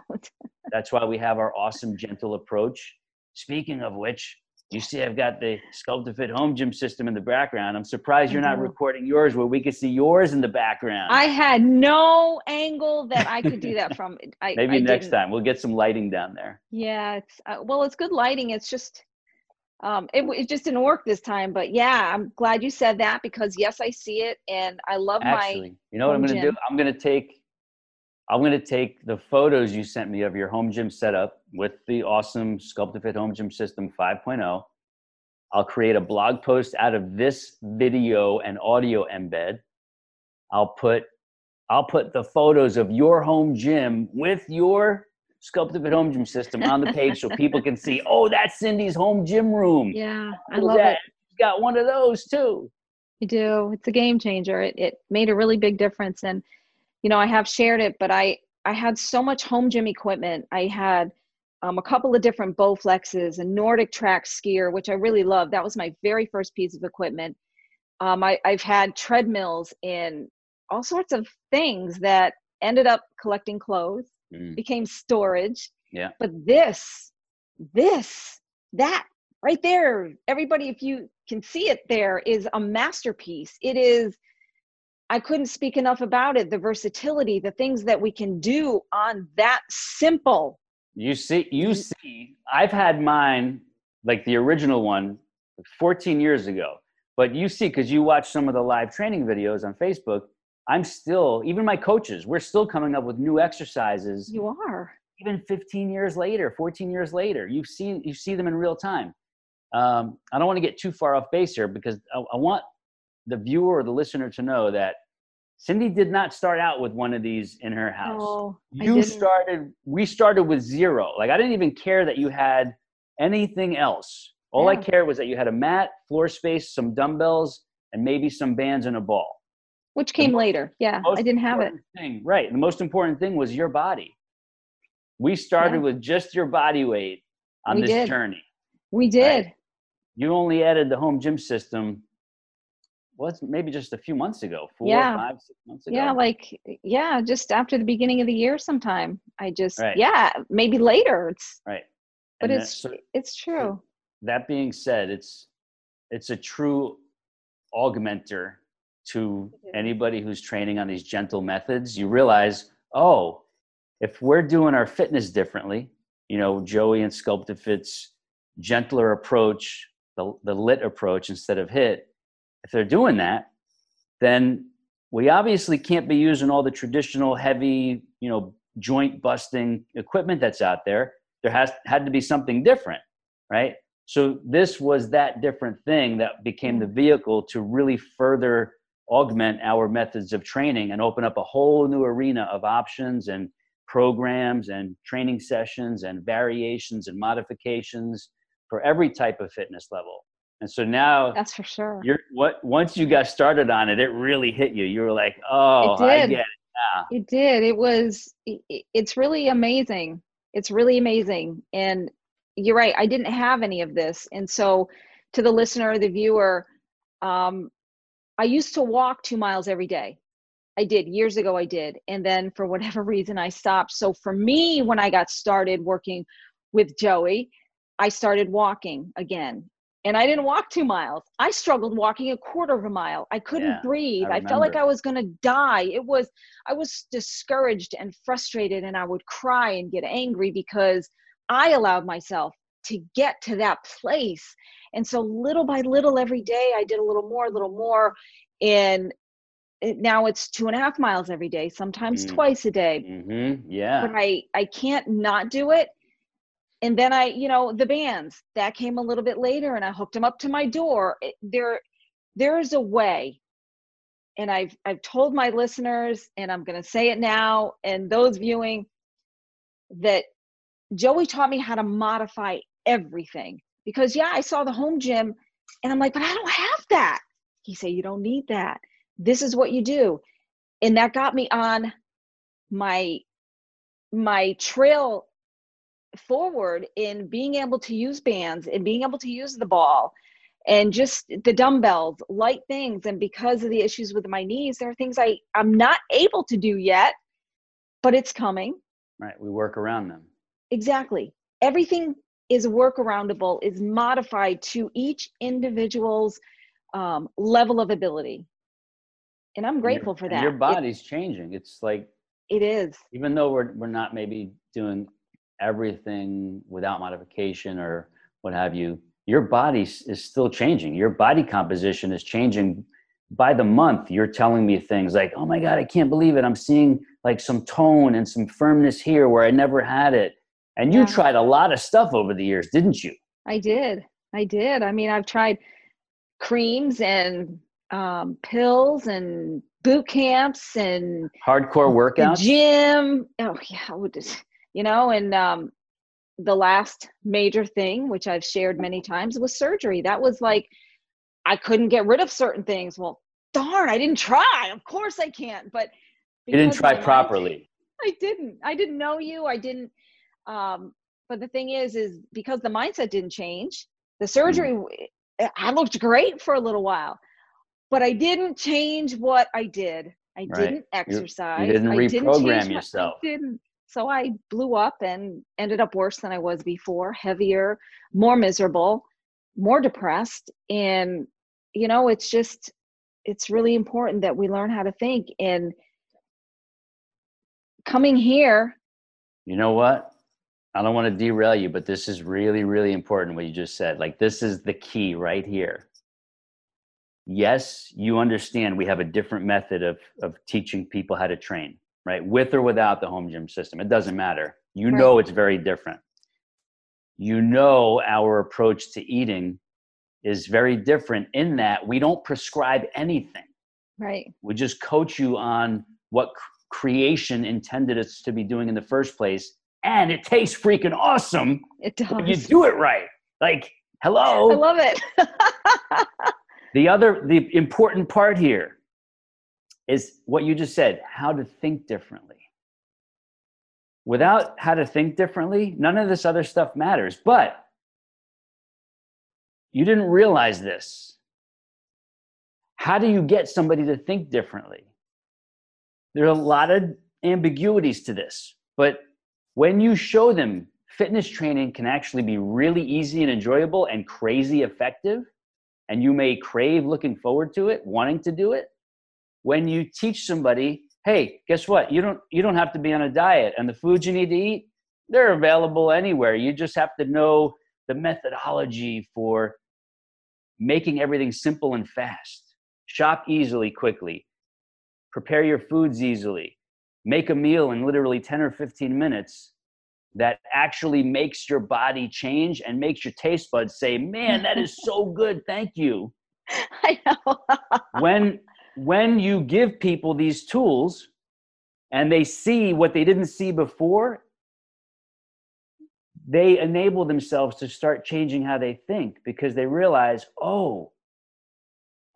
That's why we have our awesome, gentle approach. Speaking of which, you see, I've got the Sculpt to Fit home gym system in the background. I'm surprised you're not Mhm. recording yours where we could see yours in the background. I had no angle that I could do that from. I, Maybe I next didn't. time we'll get some lighting down there. Yeah, it's uh, well, it's good lighting. It's just, um, it, it just didn't work this time. But yeah, I'm glad you said that because yes, I see it, and I love my. Actually, you know what I'm going to do? I'm going to take, I'm going to take the photos you sent me of your home gym setup with the awesome Sculpt to Fit home gym system 5.0. I'll create a blog post out of this video and audio embed. I'll put I'll put the photos of your home gym with your Sculpt to Fit home gym system on the page so people can see, oh, that's Cindy's home gym room. Yeah, I love that. it. She's got one of those too. You do. It's a game changer. It it made a really big difference, and you know I have shared it, but I I had so much home gym equipment. I had um, a couple of different Bowflexes, a Nordic Track skier, which I really love. That was my very first piece of equipment. Um, I, I've had treadmills and all sorts of things that ended up collecting clothes, Mm, became storage. Yeah. But this, this, that right there, everybody, if you can see it there, is a masterpiece. It is, I couldn't speak enough about it. The versatility, the things that we can do on that simple. You see, you see, I've had mine, like the original one, 14 years ago. But you see, because you watch some of the live training videos on Facebook, I'm still, even my coaches, we're still coming up with new exercises, You are. even 15 years later, 14 years later. You see, you see them in real time. Um, I don't want to get too far off base here because I, I want the viewer or the listener to know that Cindy did not start out with one of these in her house I you started we started with zero like i didn't even care that you had anything else all i cared was that you had a mat floor space some dumbbells and maybe some bands and a ball which came later. Yeah, I didn't have it. thing, right the most important thing was your body we started Yeah. with just your body weight on We this did. journey We did. you only added the home gym system was maybe just a few months ago four Yeah. five six months ago Yeah, like yeah, just after the beginning of the year sometime. I just Right. yeah, maybe later. It's right but And that- it's so- it's true. that being said, it's it's a true augmenter to anybody who's training on these gentle methods. You realize, oh, if we're doing our fitness differently, you know, Joey and Sculpt to Fit's gentler approach, the, the lit approach instead of hit, if they're doing that, then we obviously can't be using all the traditional heavy, you know, joint busting equipment that's out there. There has had to be something different, right? So this was that different thing that became the vehicle to really further augment our methods of training and open up a whole new arena of options and programs and training sessions and variations and modifications for every type of fitness level. And so now That's for sure. you're what once you got started on it, it really hit you. You were like, "Oh, It I did. get it." Yeah. It did. It was i- i- it's really amazing. It's really amazing. And you're right, I didn't have any of this. And so to the listener, the viewer, um I used to walk 2 miles every day. I did years ago I did. And then for whatever reason I stopped. So for me when I got started working with Joey, I started walking again. And I didn't walk 2 miles. I struggled walking a quarter of a mile. I couldn't Yeah, breathe. I I felt like. I was going to die. It was I was discouraged and frustrated, and I would cry and get angry because I allowed myself to get to that place. And so little by little every day, I did a little more, a little more. And it, now it's two and a half miles every day, sometimes mm. twice a day. Mm-hmm. Yeah. But I, I can't not do it. And then I, you know, the bands that came a little bit later and I hooked them up to my door. It, there, there's a way and I've I've told my listeners, and I'm going to say it now, and those viewing, that Joey taught me how to modify everything. Because yeah, I saw the home gym, and I'm like, but I don't have that. He said, you don't need that. This is what you do, and that got me on my my trail forward in being able to use bands and being able to use the ball and just the dumbbells, light things. And because of the issues with my knees, there are things I, I'm not able to do yet, but it's coming. Right. We work around them. Exactly. Everything is workaroundable, is modified to each individual's um, level of ability. And I'm grateful your, for that. Your body's it, changing. It's like it is. Even though we're we're not maybe doing everything without modification or what have you, your body is still changing. Your body composition is changing by the month. You're telling me things like, "Oh my god, I can't believe it. I'm seeing like some tone and some firmness here where I never had it." And you yeah. tried a lot of stuff over the years, didn't you? I did. I did. I mean, I've tried creams and um, pills and boot camps and hardcore workouts, gym. Oh yeah, you know, and um, the last major thing, which I've shared many times, was surgery. That was like, I couldn't get rid of certain things. Well, darn, I didn't try. Of course I can't. But you didn't try properly. I didn't. I didn't know you. I didn't. Um, but the thing is, is because the mindset didn't change, the surgery, mm. I looked great for a little while, but I didn't change what I did. I right. didn't exercise. You, you didn't I reprogram didn't yourself. My, I didn't. So I blew up and ended up worse than I was before, heavier, more miserable, more depressed. And, you know, it's just, it's really important that we learn how to think. And coming here. You know what? I don't want to derail you, but this is really, really important what you just said. Like, this is the key right here. Yes, you understand we have a different method of, of teaching people how to train right? With or without the home gym system, it doesn't matter. You right. know it's very different. You know our approach to eating is very different in that we don't prescribe anything. Right. We just coach you on what creation intended us to be doing in the first place. And it tastes freaking awesome. It does. you do it right. Like, hello. I love it. the other, the important part here is what you just said how to think differently. Without how to think differently, none of this other stuff matters. But you didn't realize this. How do you get somebody to think differently? There are a lot of ambiguities to this, but when you show them fitness training can actually be really easy and enjoyable and crazy effective, and you may crave looking forward to it, wanting to do it, when you teach somebody hey guess what? You don't you don't have to be on a diet and the foods you need to eat they're available anywhere. You just have to know the methodology for making everything simple and fast. Shop easily quickly. Prepare your foods easily. Make a meal in literally 10 or 15 minutes that actually makes your body change and makes your taste buds say man that is so good. Thank you. I know. When when you give people these tools and they see what they didn't see before, they enable themselves to start changing how they think because they realize, oh,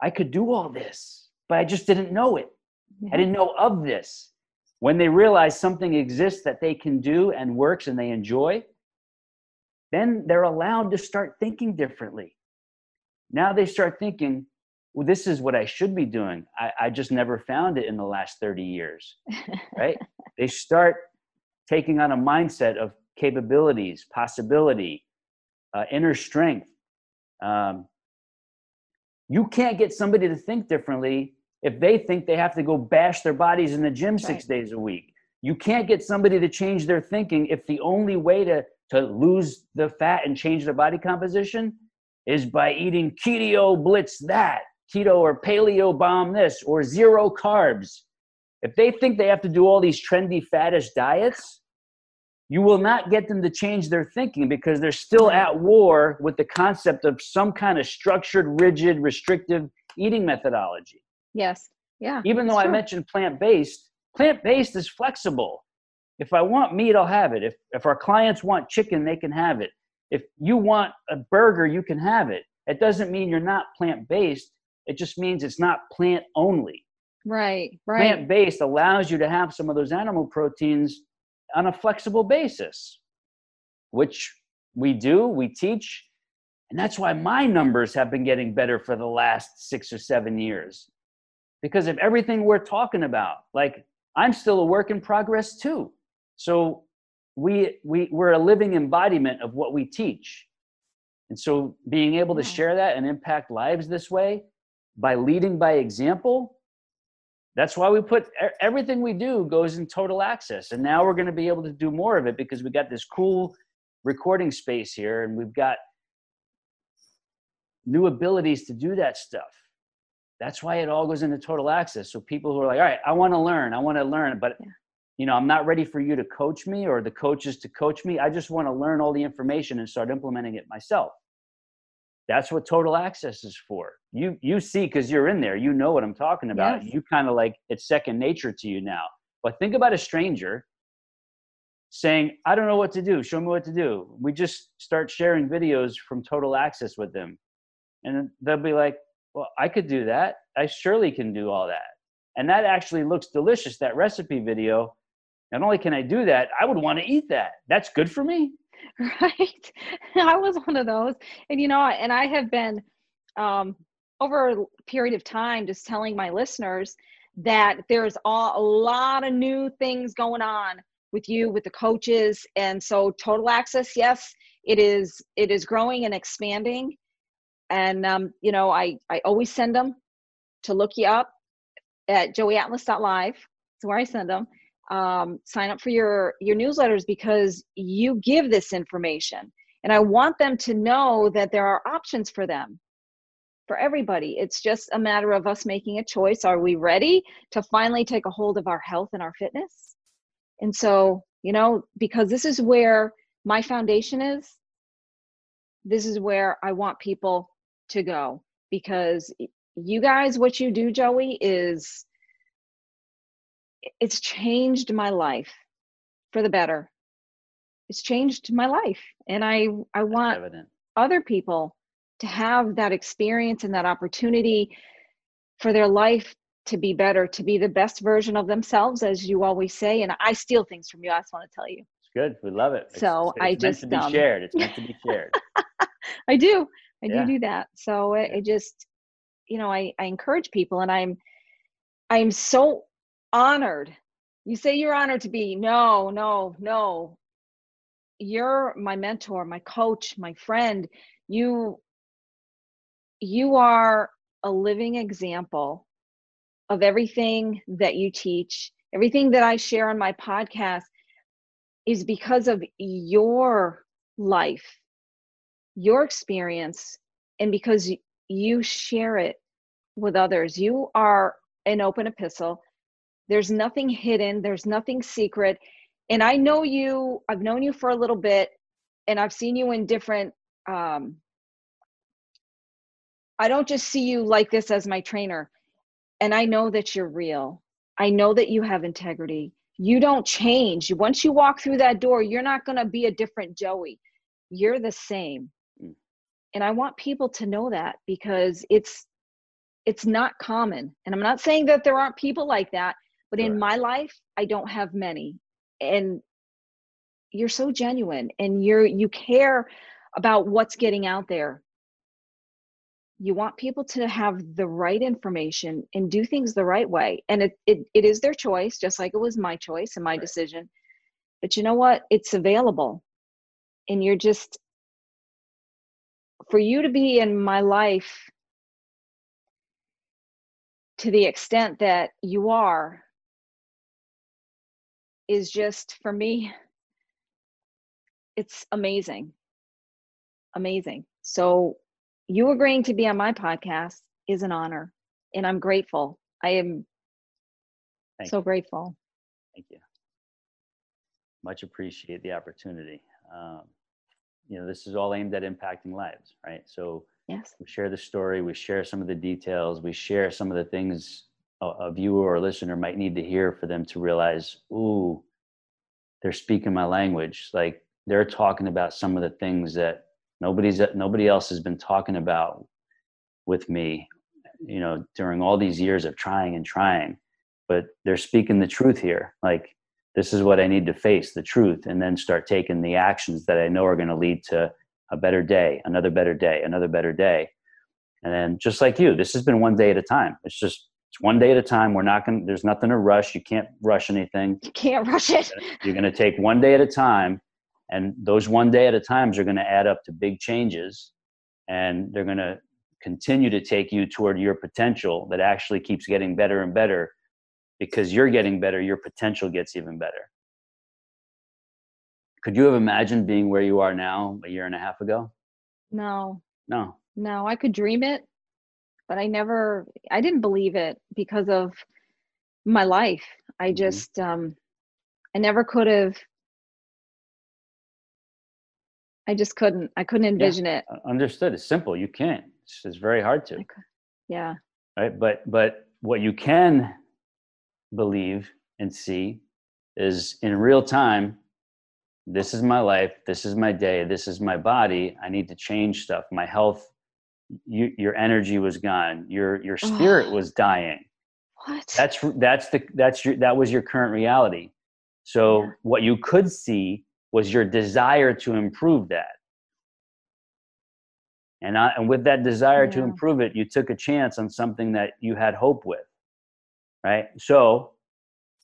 I could do all this, but I just didn't know it. Yeah. I didn't know of this. When they realize something exists that they can do and works and they enjoy, then they're allowed to start thinking differently. Now they start thinking, well, this is what I should be doing. I, I just never found it in the last 30 years, right? they start taking on a mindset of capabilities, possibility, uh, inner strength. Um, you can't get somebody to think differently if they think they have to go bash their bodies in the gym six days a week. You can't get somebody to change their thinking if the only way to to lose the fat and change their body composition is by eating keto blitz that, keto or paleo bomb this, or zero carbs. If they think they have to do all these trendy faddish diets, you will not get them to change their thinking because they're still at war with the concept of some kind of structured, rigid, restrictive eating methodology. Yes. Yeah. Even though I mentioned plant based, plant based is flexible. If I want meat, I'll have it. If, if our clients want chicken, they can have it. If you want a burger, you can have it. It doesn't mean you're not plant based. It just means it's not plant only. Right, right. Plant based allows you to have some of those animal proteins on a flexible basis, which we do, we teach. And that's why my numbers have been getting better for the last six or seven years. Because of everything we're talking about. Like, I'm still a work in progress too. So, we, we, we're a living embodiment of what we teach. And so, being able to share that and impact lives this way by leading by example that's why we put everything we do goes in total access. And now we're going to be able to do more of it because we got this cool recording space here and we've got new abilities to do that stuff. That's why it all goes into total access. So people who are like all right i want to learn i want to learn but yeah. you know i'm not ready for you to coach me or the coaches to coach me. I just want to learn all the information and start implementing it myself that's what total access is for. You you see because you're in there you know what i'm talking about. Yes. you kind of like it's second nature to you now. But think about a stranger saying i don't know what to do. Show me what to do. We just start sharing videos from total access with them. And they'll be like well i could do that. I surely can do all that. And that actually looks delicious that recipe video. Not only can i do that i would want to eat that. That's good for me right? I was one of those. And you know and i have been um, over a period of time just telling my listeners that there's a lot of new things going on with you with the coaches. And so total access yes it is it is growing and expanding. And um, you know i i always send them to look you up at joeyatlas.live that's where i send them um, sign up for your your newsletters because you give this information. And i want them to know that there are options for them for everybody. It's just a matter of us making a choice. Are we ready to finally take a hold of our health and our fitness? And so you know because this is where my foundation is this is where i want people to go. Because you guys what you do joey is it's changed my life for the better. It's changed my life and i i want other people to have that experience and that opportunity for their life to be better to be the best version of themselves as you always say and i steal things from you i just want to tell you. It's good. We love it. So it's, i just meant to be um, shared. It's meant to be shared. I do. I yeah. do do that. So it, it just you know I, I encourage people and i'm i'm so honored. You say you're honored to be. No, no, no. You're my mentor, my coach, my friend. You you are a living example of everything that you teach. Everything that I share on my podcast is because of your life, your experience, and because you share it with others. You are an open epistle there's nothing hidden, there's nothing secret. And I know you, I've known you for a little bit, and I've seen you in different um, I don't just see you like this as my trainer. And I know that you're real. I know that you have integrity. You don't change. Once you walk through that door, you're not going to be a different Joey. You're the same. Mm. And I want people to know that because it's it's not common. And I'm not saying that there aren't people like that, but in my life i don't have many. And you're so genuine and you're you care about what's getting out there. You want people to have the right information and do things the right way. And it it, it is their choice just like it was my choice and my right. decision. But you know what? It's available. And you're just for you to be in my life to the extent that you are is just for me it's amazing. Amazing. So you agreeing to be on my podcast is an honor and I'm grateful. I am Thank so you. grateful. Thank you. Much appreciate the opportunity. Um, you know, this is all aimed at impacting lives, right? So yes, we share the story, we share some of the details, we share some of the things a, a viewer or listener might need to hear for them to realize, ooh, they're speaking my language. Like they're talking about some of the things that nobody's nobody else has been talking about with me you know during all these years of trying and trying but they're speaking the truth here. Like this is what i need to face the truth and then start taking the actions that i know are going to lead to a better day another better day another better day. And then just like you this has been one day at a time. It's just it's one day at a time. We're not going there's nothing to rush. You can't rush anything. You can't rush it. You're going to take one day at a time and those one day at a times are going to add up to big changes and they're going to continue to take you toward your potential that actually keeps getting better and better. Because you're getting better your potential gets even better. Could you have imagined being where you are now a year and a half ago? No. No. No i could dream it but i never i didn't believe it because of my life i mm-hmm. just um i never could have I just couldn't. I couldn't envision yeah, it. Understood. It's simple. You can't. It's, it's very hard to. Yeah. Right. But but what you can believe and see is in real time. This is my life. This is my day. This is my body. I need to change stuff. My health. You, your energy was gone. Your your spirit was dying. What? That's that's the that's your that was your current reality. So yeah. what you could see was your desire to improve that. And, I, and with that desire yeah. to improve it, you took a chance on something that you had hope with, right? So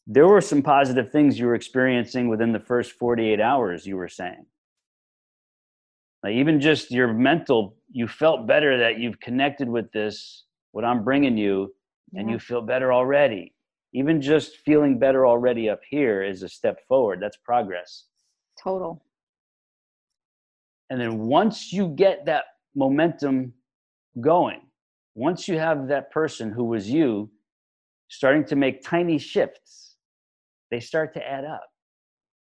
there were some positive things you were experiencing within the first 48 hours, you were saying. Like even just your mental, you felt better that you've connected with this, what I'm bringing you, yeah. and you feel better already. Even just feeling better already up here is a step forward. That's progress. Total. And then once you get that momentum going, once you have that person who was you starting to make tiny shifts, they start to add up.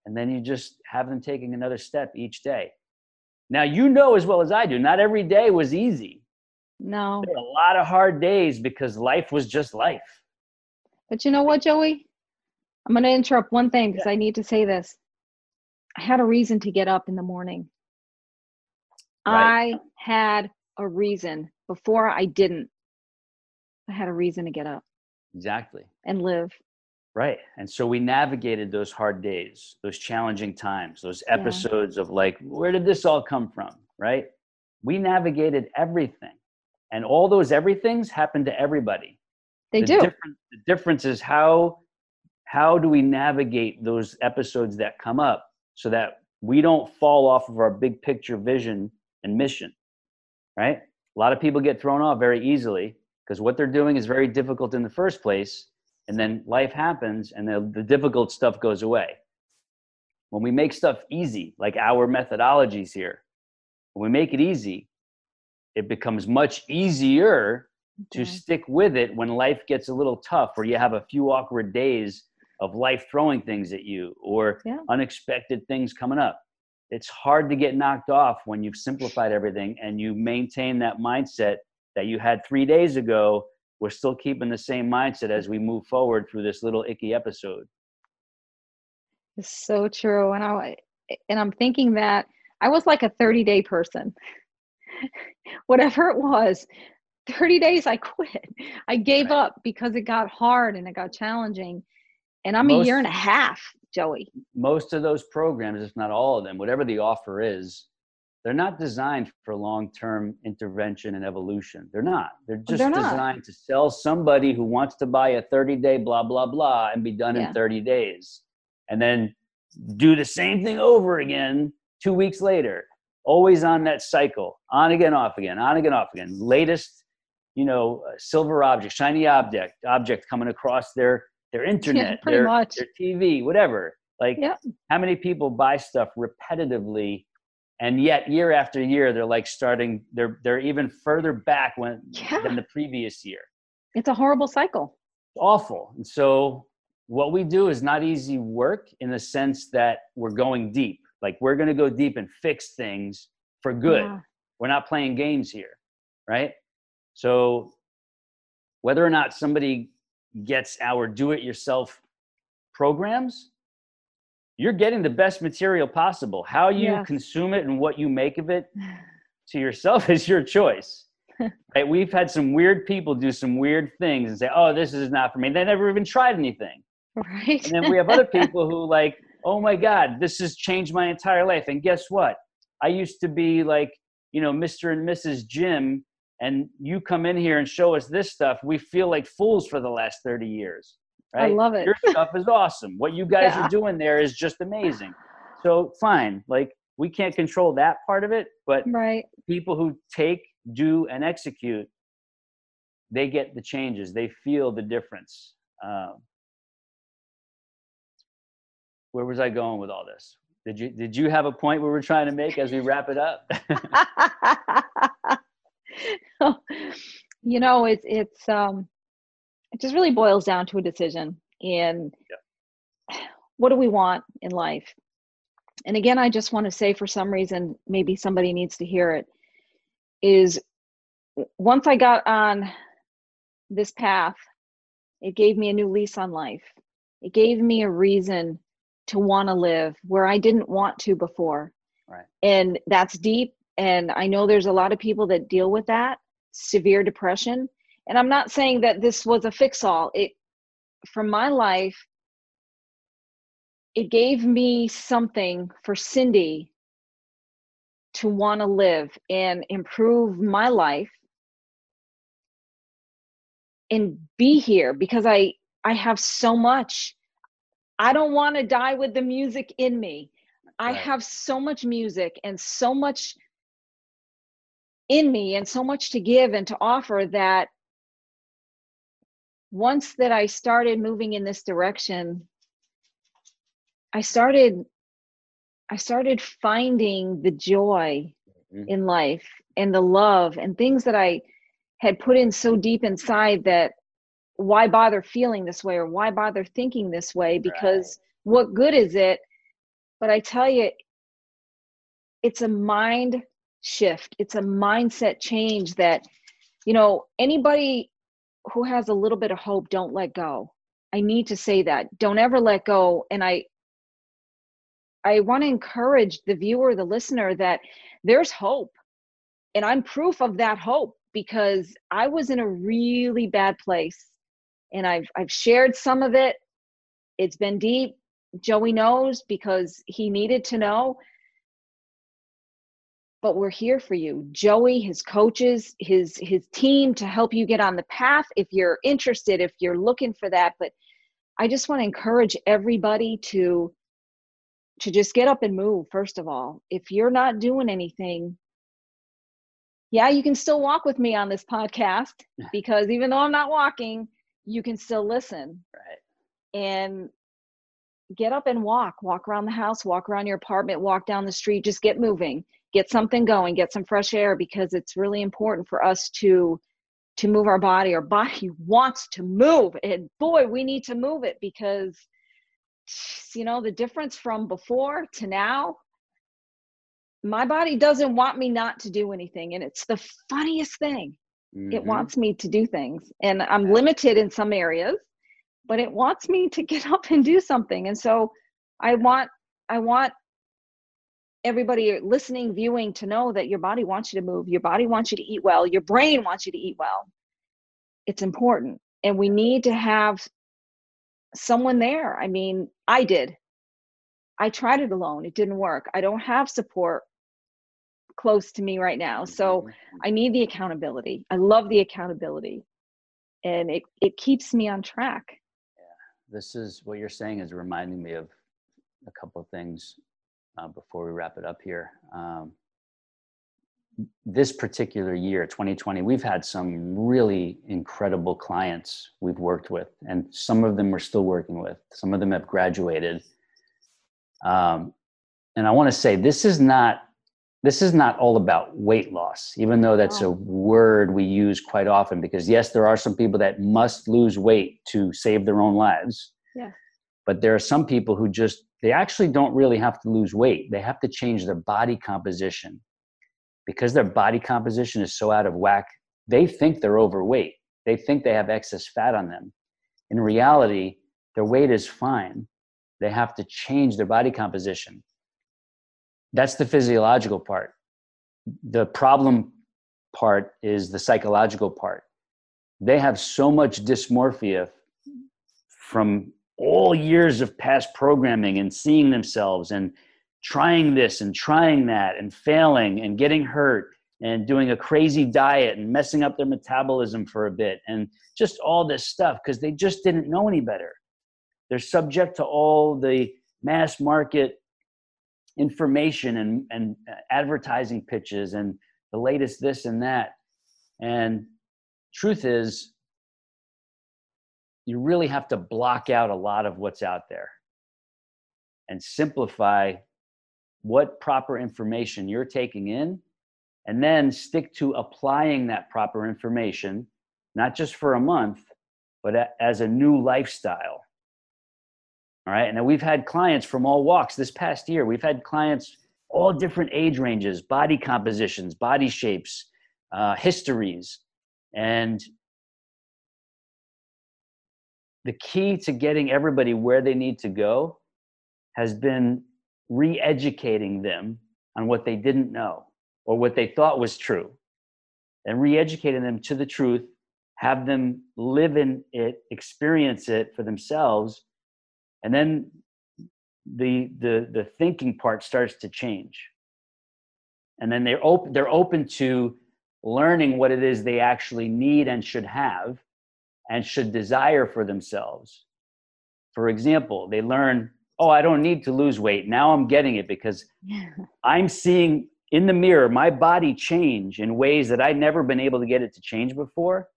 And then you just have them taking another step each day. Now, you know as well as I do, not every day was easy. No. There were a lot of hard days because life was just life. But you know what, Joey? I'm going to interrupt one thing because yeah. I need to say this. I had a reason to get up in the morning. Right. I had a reason. Before I didn't. I had a reason to get up. Exactly. And live. Right. And so we navigated those hard days, those challenging times, those episodes yeah. of like, where did this all come from? Right. We navigated everything. And all those everythings happen to everybody. They the do. Difference, the difference is how how do we navigate those episodes that come up so that we don't fall off of our big picture vision and mission, right? A lot of people get thrown off very easily because what they're doing is very difficult in the first place. And then life happens and the, the difficult stuff goes away. When we make stuff easy, like our methodologies here, when we make it easy, it becomes much easier to stick with it when life gets a little tough or you have a few awkward days of life throwing things at you or yeah. unexpected things coming up. It's hard to get knocked off when you've simplified everything and you maintain that mindset that you had three days ago. We're still keeping the same mindset as we move forward through this little icky episode. It's so true. And I and I'm thinking that I was like a 30 day person. Whatever it was, 30 days I quit. I gave right. up because it got hard and it got challenging and I'm most, a year and a half, Joey. Most of those programs, if not all of them, whatever the offer is, they're not designed for long-term intervention and evolution. They're not. They're just they're designed to sell somebody who wants to buy a 30-day blah blah blah and be done yeah. in 30 days. And then do the same thing over again 2 weeks later. Always on that cycle. On again, off again, on again, off again. Latest, you know, uh, silver object, shiny object, object coming across their their internet, yeah, their, their TV, whatever. Like, Yep. how many people buy stuff repetitively, and yet year after year they're like starting they're they're even further back when Yeah. than the previous year. It's a horrible cycle. Awful. And so what we do is not easy work in the sense that we're going deep. Like we're going to go deep and fix things for good. Yeah. We're not playing games here, right? So whether or not somebody gets our do it yourself programs, you're getting the best material possible. How you Yes. consume it and what you make of it to yourself is your choice. right? We've had some weird people do some weird things and say, "Oh, this is not for me." They never even tried anything. Right. And then we have other people who like, "Oh my god, this has changed my entire life." And guess what? I used to be like, you know, Mr. and Mrs. Jim, and you come in here and show us this stuff. We feel like fools for the last 30 years. I love it. Your stuff is awesome. What you guys Yeah. are doing there is just amazing. So fine, like we can't control that part of it, but Right. people who take, do, and execute, they get the changes. They feel the difference. Um, where was I going with all this? Did you did you have a point we were trying to make as we wrap it up? you know, it's it's um it just really boils down to a decision and what do we want in life? And again, I just want to say for some reason, maybe somebody needs to hear it, is once I got on this path, it gave me a new lease on life. It gave me a reason to want to live where I didn't want to before. Right. And that's deep. And I know there's a lot of people that deal with that severe depression. And I'm not saying that this was a fix all. It, for my life, it gave me something for Cindy to want to live and improve my life and be here because I I have so much. I don't want to die with the music in me. I have so much music and so much in me and so much to give and to offer that once that I started moving in this direction, I started I started finding the joy Mhm. in life and the love and things that I had put in so deep inside that why bother feeling this way or why bother thinking this way because what good is it? But I tell you it's a mind shift. It's a mindset change that you know anybody who has a little bit of hope don't let go. I need to say that. Don't ever let go. And i i want to encourage the viewer the listener that there's hope. And i'm proof of that hope because i was in a really bad place. And i've i've shared some of it. It's been deep. Joey knows because he needed to know but we're here for you. Joey his coaches his his team to help you get on the path if you're interested if you're looking for that. But i just want to encourage everybody to to just get up and move first of all. If you're not doing anything yeah you can still walk with me on this podcast because even though i'm not walking you can still listen. Right. and get up and walk walk around the house walk around your apartment walk down the street just get moving get something going get some fresh air because it's really important for us to to move our body. Our body wants to move and boy we need to move it because you know the difference from before to now my body doesn't want me not to do anything and it's the funniest thing. It Mhm. wants me to do things and i'm limited in some areas but it wants me to get up and do something. And so i want i want everybody listening viewing to know that your body wants you to move. Your body wants you to eat well. Your brain wants you to eat well. It's important. And we need to have someone there. I mean i did. I tried it alone. It didn't work. I don't have support close to me right now. So Mhm. I need the accountability. I love the accountability. And it, it keeps me on track. This is what you're saying is reminding me of a couple of things uh, before we wrap it up here. Um, this particular year, 2020, we've had some really incredible clients we've worked with, and some of them we're still working with. Some of them have graduated. Um, and I want to say this is not this is not all about weight loss, even though that's a word we use quite often. Because yes, there are some people that must lose weight to save their own lives. Yeah. But there are some people who just they actually don't really have to lose weight. They have to change their body composition because their body composition is so out of whack. They think they're overweight. They think they have excess fat on them. In reality, their weight is fine. They have to change their body composition. That's the physiological part. The problem part is the psychological part. They have so much dysmorphia from all years of past programming and seeing themselves and trying this and trying that and failing and getting hurt and doing a crazy diet and messing up their metabolism for a bit and just all this stuff because they just didn't know any better. They're subject to all the mass market information and, and uh, advertising pitches and the latest this and that. And truth is, you really have to block out a lot of what's out there and simplify what proper information you're taking in and then stick to applying that proper information not just for a month but as a new lifestyle all right? And we've had clients from all walks this past year. We've had clients all different age ranges body compositions body shapes uh, histories. And the key to getting everybody where they need to go has been re-educating them on what they didn't know or what they thought was true and re-educating them to the truth have them live in it experience it for themselves and then the the the thinking part starts to change and then they're open they're open to learning what it is they actually need and should have and should desire for themselves. For example, they learn, oh, I don't need to lose weight. Now I'm getting it because I'm seeing in the mirror my body change in ways that I've never been able to get it to change before.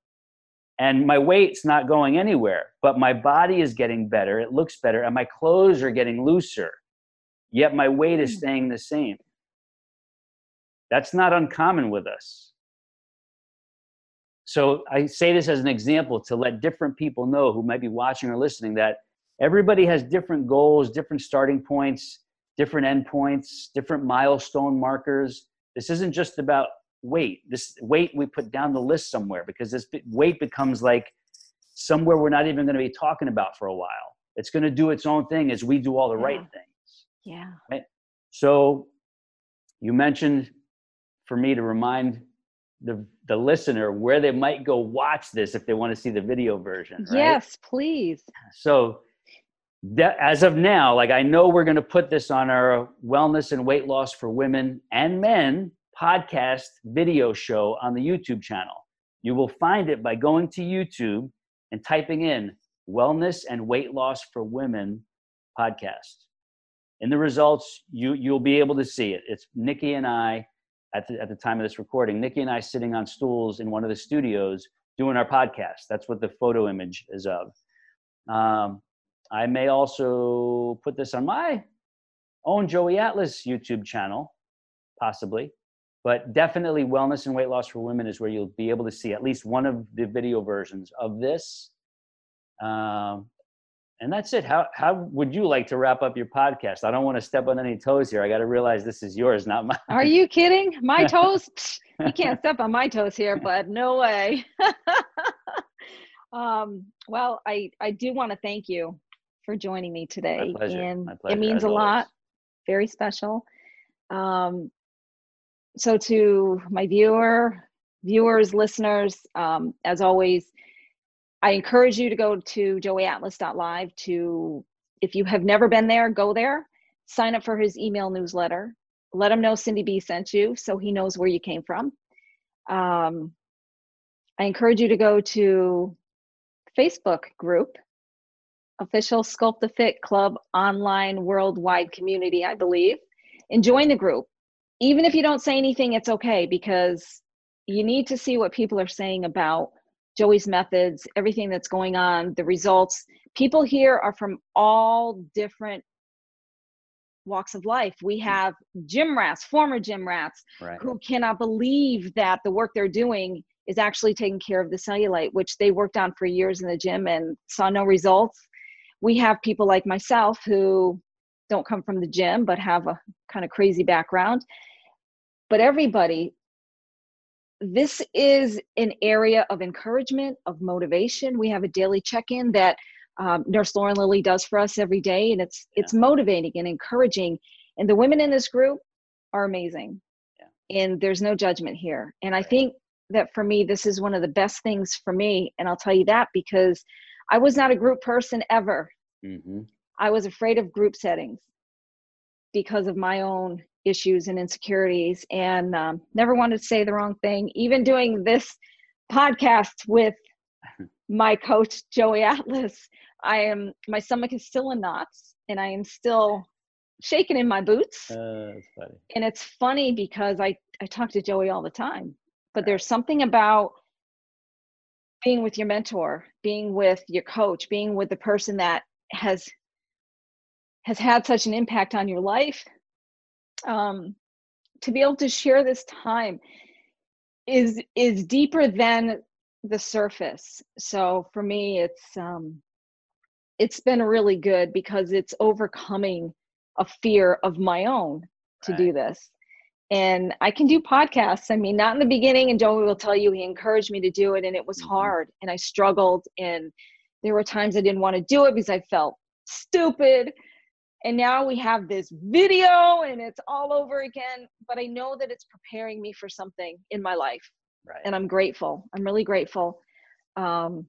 And my weight's not going anywhere, but my body is getting better. It looks better, and my clothes are getting looser. Yet my weight is hmm. staying the same. That's not uncommon with us. So I say this as an example to let different people know who might be watching or listening that everybody has different goals, different starting points, different endpoints, different milestone markers. This isn't just about weight. This weight we put down the list somewhere because this weight becomes like somewhere we're not even going to be talking about for a while. It's going to do its own thing as we do all the yeah. right things. Yeah. Right? So you mentioned for me to remind the the listener where they might go watch this if they want to see the video version. Right? Yes, please. So as of now, like I know we're going to put this on our wellness and weight loss for women and men podcast video show on the YouTube channel. You will find it by going to YouTube and typing in wellness and weight loss for women podcast. In the results, you you'll be able to see it. It's Nikki and I at the, at the time of this recording, Nikki and I sitting on stools in one of the studios doing our podcast. That's what the photo image is of. Um, I may also put this on my own Joey Atlas YouTube channel, possibly, but definitely Wellness and Weight Loss for Women is where you'll be able to see at least one of the video versions of this. Um, and that's it. How how would you like to wrap up your podcast? I don't want to step on any toes here. I got to realize this is yours, not mine. Are you kidding? My toes? you can't step on my toes here, but no way. um, well, I I do want to thank you for joining me today, and it means a lot. Very special. Um, so to my viewer, viewers, listeners, um, as always I encourage you to go to joeyatlas.live to, if you have never been there, go there, sign up for his email newsletter, let him know Cindy B sent you so he knows where you came from. Um, I encourage you to go to Facebook group, official Sculpt the Fit Club online worldwide community, I believe, and join the group. Even if you don't say anything, it's okay because you need to see what people are saying about Joey's methods, everything that's going on, the results. People here are from all different walks of life. We mm. have gym rats, former gym rats, right. who cannot believe that the work they're doing is actually taking care of the cellulite, which they worked on for years in the gym and saw no results. We have people like myself who don't come from the gym but have a kind of crazy background. But everybody, this is an area of encouragement, of motivation. We have a daily check in that um, Nurse Lauren Lilly does for us every day, and it's yeah. it's motivating and encouraging. And the women in this group are amazing, yeah. and there's no judgment here. And I think that for me, this is one of the best things for me, and I'll tell you that because I was not a group person ever. Mm-hmm. I was afraid of group settings because of my own issues and insecurities, and um, never wanted to say the wrong thing. Even doing this podcast with my coach Joey Atlas, I am my stomach is still in knots and I am still shaking in my boots. Uh. And it's funny because I I talk to Joey all the time, but there's something about being with your mentor, being with your coach, being with the person that has has had such an impact on your life. Um, to be able to share this time is is deeper than the surface. So for me, it's um, it's been really good because it's overcoming a fear of my own to right. do this. And I can do podcasts. I mean, not in the beginning, and Joey will tell you he encouraged me to do it, and it was mm-hmm. hard, and I struggled, and there were times I didn't want to do it because I felt stupid. And now we have this video, and it's all over again. But I know that it's preparing me for something in my life, right. and I'm grateful. I'm really grateful. Um,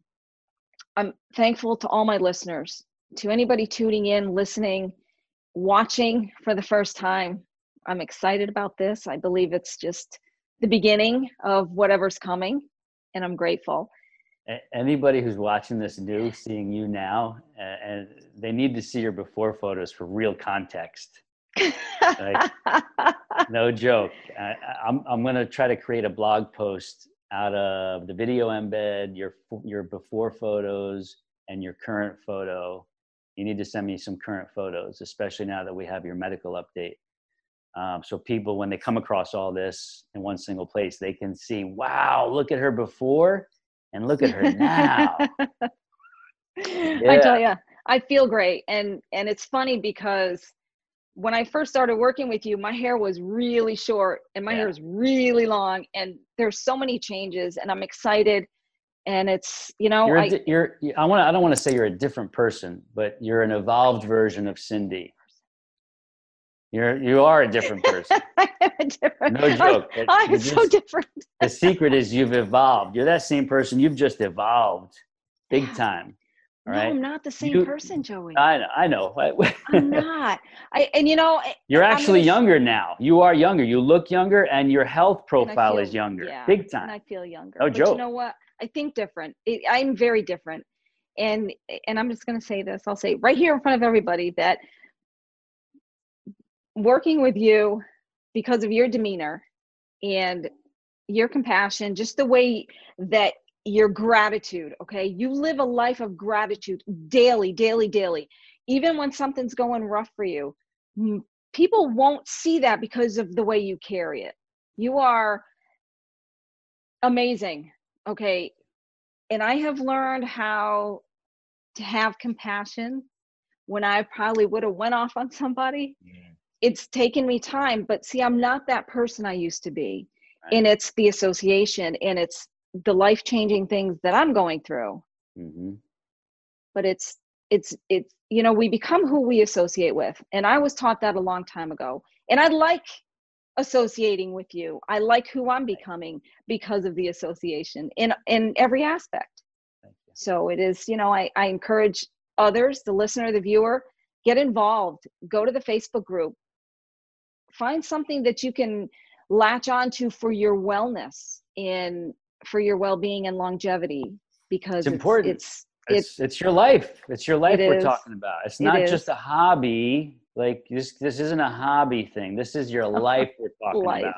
I'm thankful to all my listeners, to anybody tuning in, listening, watching for the first time. I'm excited about this. I believe it's just the beginning of whatever's coming, and I'm grateful. Anybody who's watching this new, seeing you now, and they need to see your before photos for real context. like, no joke. I, I'm I'm gonna try to create a blog post out of the video embed, your your before photos, and your current photo. You need to send me some current photos, especially now that we have your medical update. Um, so people, when they come across all this in one single place, they can see, wow, look at her before and look at her now. yeah. I tell you, I feel great, and and it's funny because when I first started working with you, my hair was really short and my yeah. hair was really long, and there's so many changes, and I'm excited. And it's you know you're I, a, you're I want I don't want to say you're a different person, but you're an evolved version of Cindy. You're you are a different person. I am a different, person. no joke. I, I'm so different. the secret is you've evolved. You're that same person. You've just evolved, big time. All no, I'm not the same you, person, Joey. I know. I know. I'm not. I and you know. You're actually gonna, younger now. You are younger. You look younger, and your health profile feel, is younger. Yeah, big time. And I feel younger. No but joke. You know what? I think different. It, I'm very different, and and I'm just going to say this. I'll say right here in front of everybody that working with you because of your demeanor and your compassion, just the way that your gratitude okay? You live a life of gratitude daily daily daily. Even when something's going rough for you people won't see that because of the way you carry it. You are amazing okay? And i have learned how to have compassion when i probably would have went off on somebody. Yeah. It's taken me time but see i'm not that person i used to be right. and it's the association and it's the life changing things that I'm going through. Mm-hmm. But it's it's it's you know we become who we associate with, and I was taught that a long time ago, and I like associating with you. I like who I'm becoming because of the association in in every aspect. So it is you know I I encourage others, the listener, the viewer, get involved. Go to the Facebook group. Find something that you can latch onto for your wellness in for your well-being and longevity because it's important. it's it's, it's, it's your life. It's your life it we're is. talking about. It's not it just a hobby. Like this this isn't a hobby thing. This is your life we're talking life. about.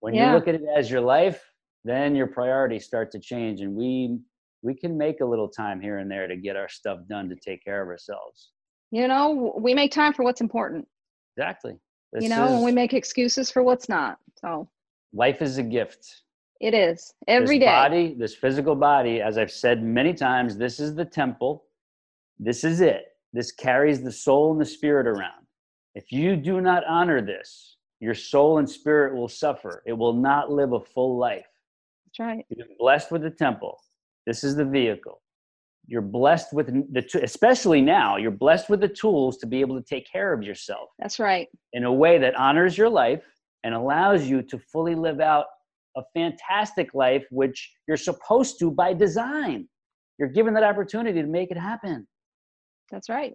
When yeah. you look at it as your life then your priorities start to change and we we can make a little time here and there to get our stuff done to take care of ourselves. You know we make time for what's important. Exactly. You This know, and we make excuses for what's not. So life is a gift. it is every this day. body, this physical body, as I've said many times, this is the temple. This is it. This carries the soul and the spirit around. If you do not honor this, your soul and spirit will suffer. It will not live a full life. That's right. You're blessed with the temple. This is the vehicle. You're blessed with the, t- especially now, you're blessed with the tools to be able to take care of yourself That's right. in a way that honors your life and allows you to fully live out a fantastic life, which you're supposed to by design. You're given that opportunity to make it happen. That's right.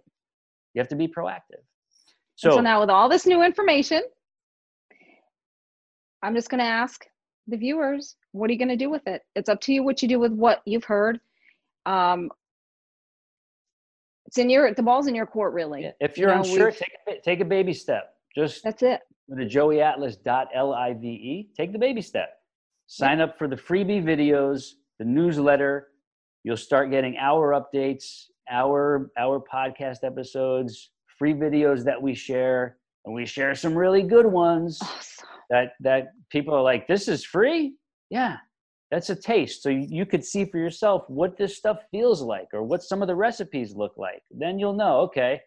You have to be proactive. So, So, so now with all this new information, I'm just going to ask the viewers, what are you going to do with it? It's up to you what you do with what you've heard. Um, it's in your the ball's in your court, really. if you're you know, unsure, take a, take a baby step. Just That's it. go to joeyatlas.live. Take the baby step. Sign up for the freebie videos, the newsletter. You'll start getting our updates, our our podcast episodes, free videos that we share, and we share some really good ones Awesome. that that people are like, "This is free." Yeah, that's a taste, so you, could see for yourself what this stuff feels like, or what some of the recipes look like. Then you'll know, okay,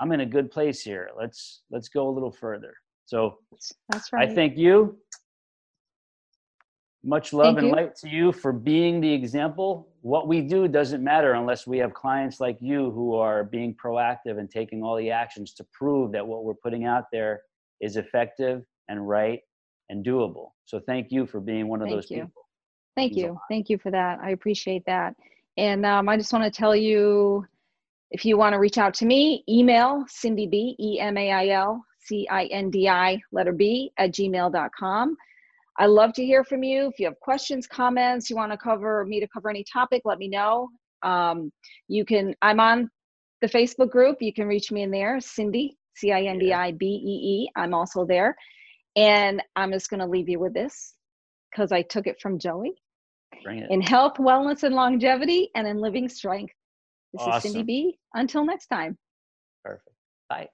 I'm in a good place here. Let's let's go a little further. So That's right. I thank you. Much love Thank and you. light to you for being the example. What we do doesn't matter unless we have clients like you who are being proactive and taking all the actions to prove that what we're putting out there is effective and right and doable. So thank you for being one of Thank those you. people. Thank you. Thank you for that. I appreciate that. And um, I just want to tell you if you want to reach out to me, email Cindy B, E M A I L C I N D I, letter B, at gmail.com. I love to hear from you. If you have questions, comments, you want to cover me to cover any topic, let me know. Um, you can, I'm on the Facebook group. You can reach me in there, Cindy, C I N D I B E E. I'm also there. And I'm just going to leave you with this because I took it from Joey. In health, wellness, and longevity, and in living strength. This is Cindy B. Until next time. Perfect. Bye.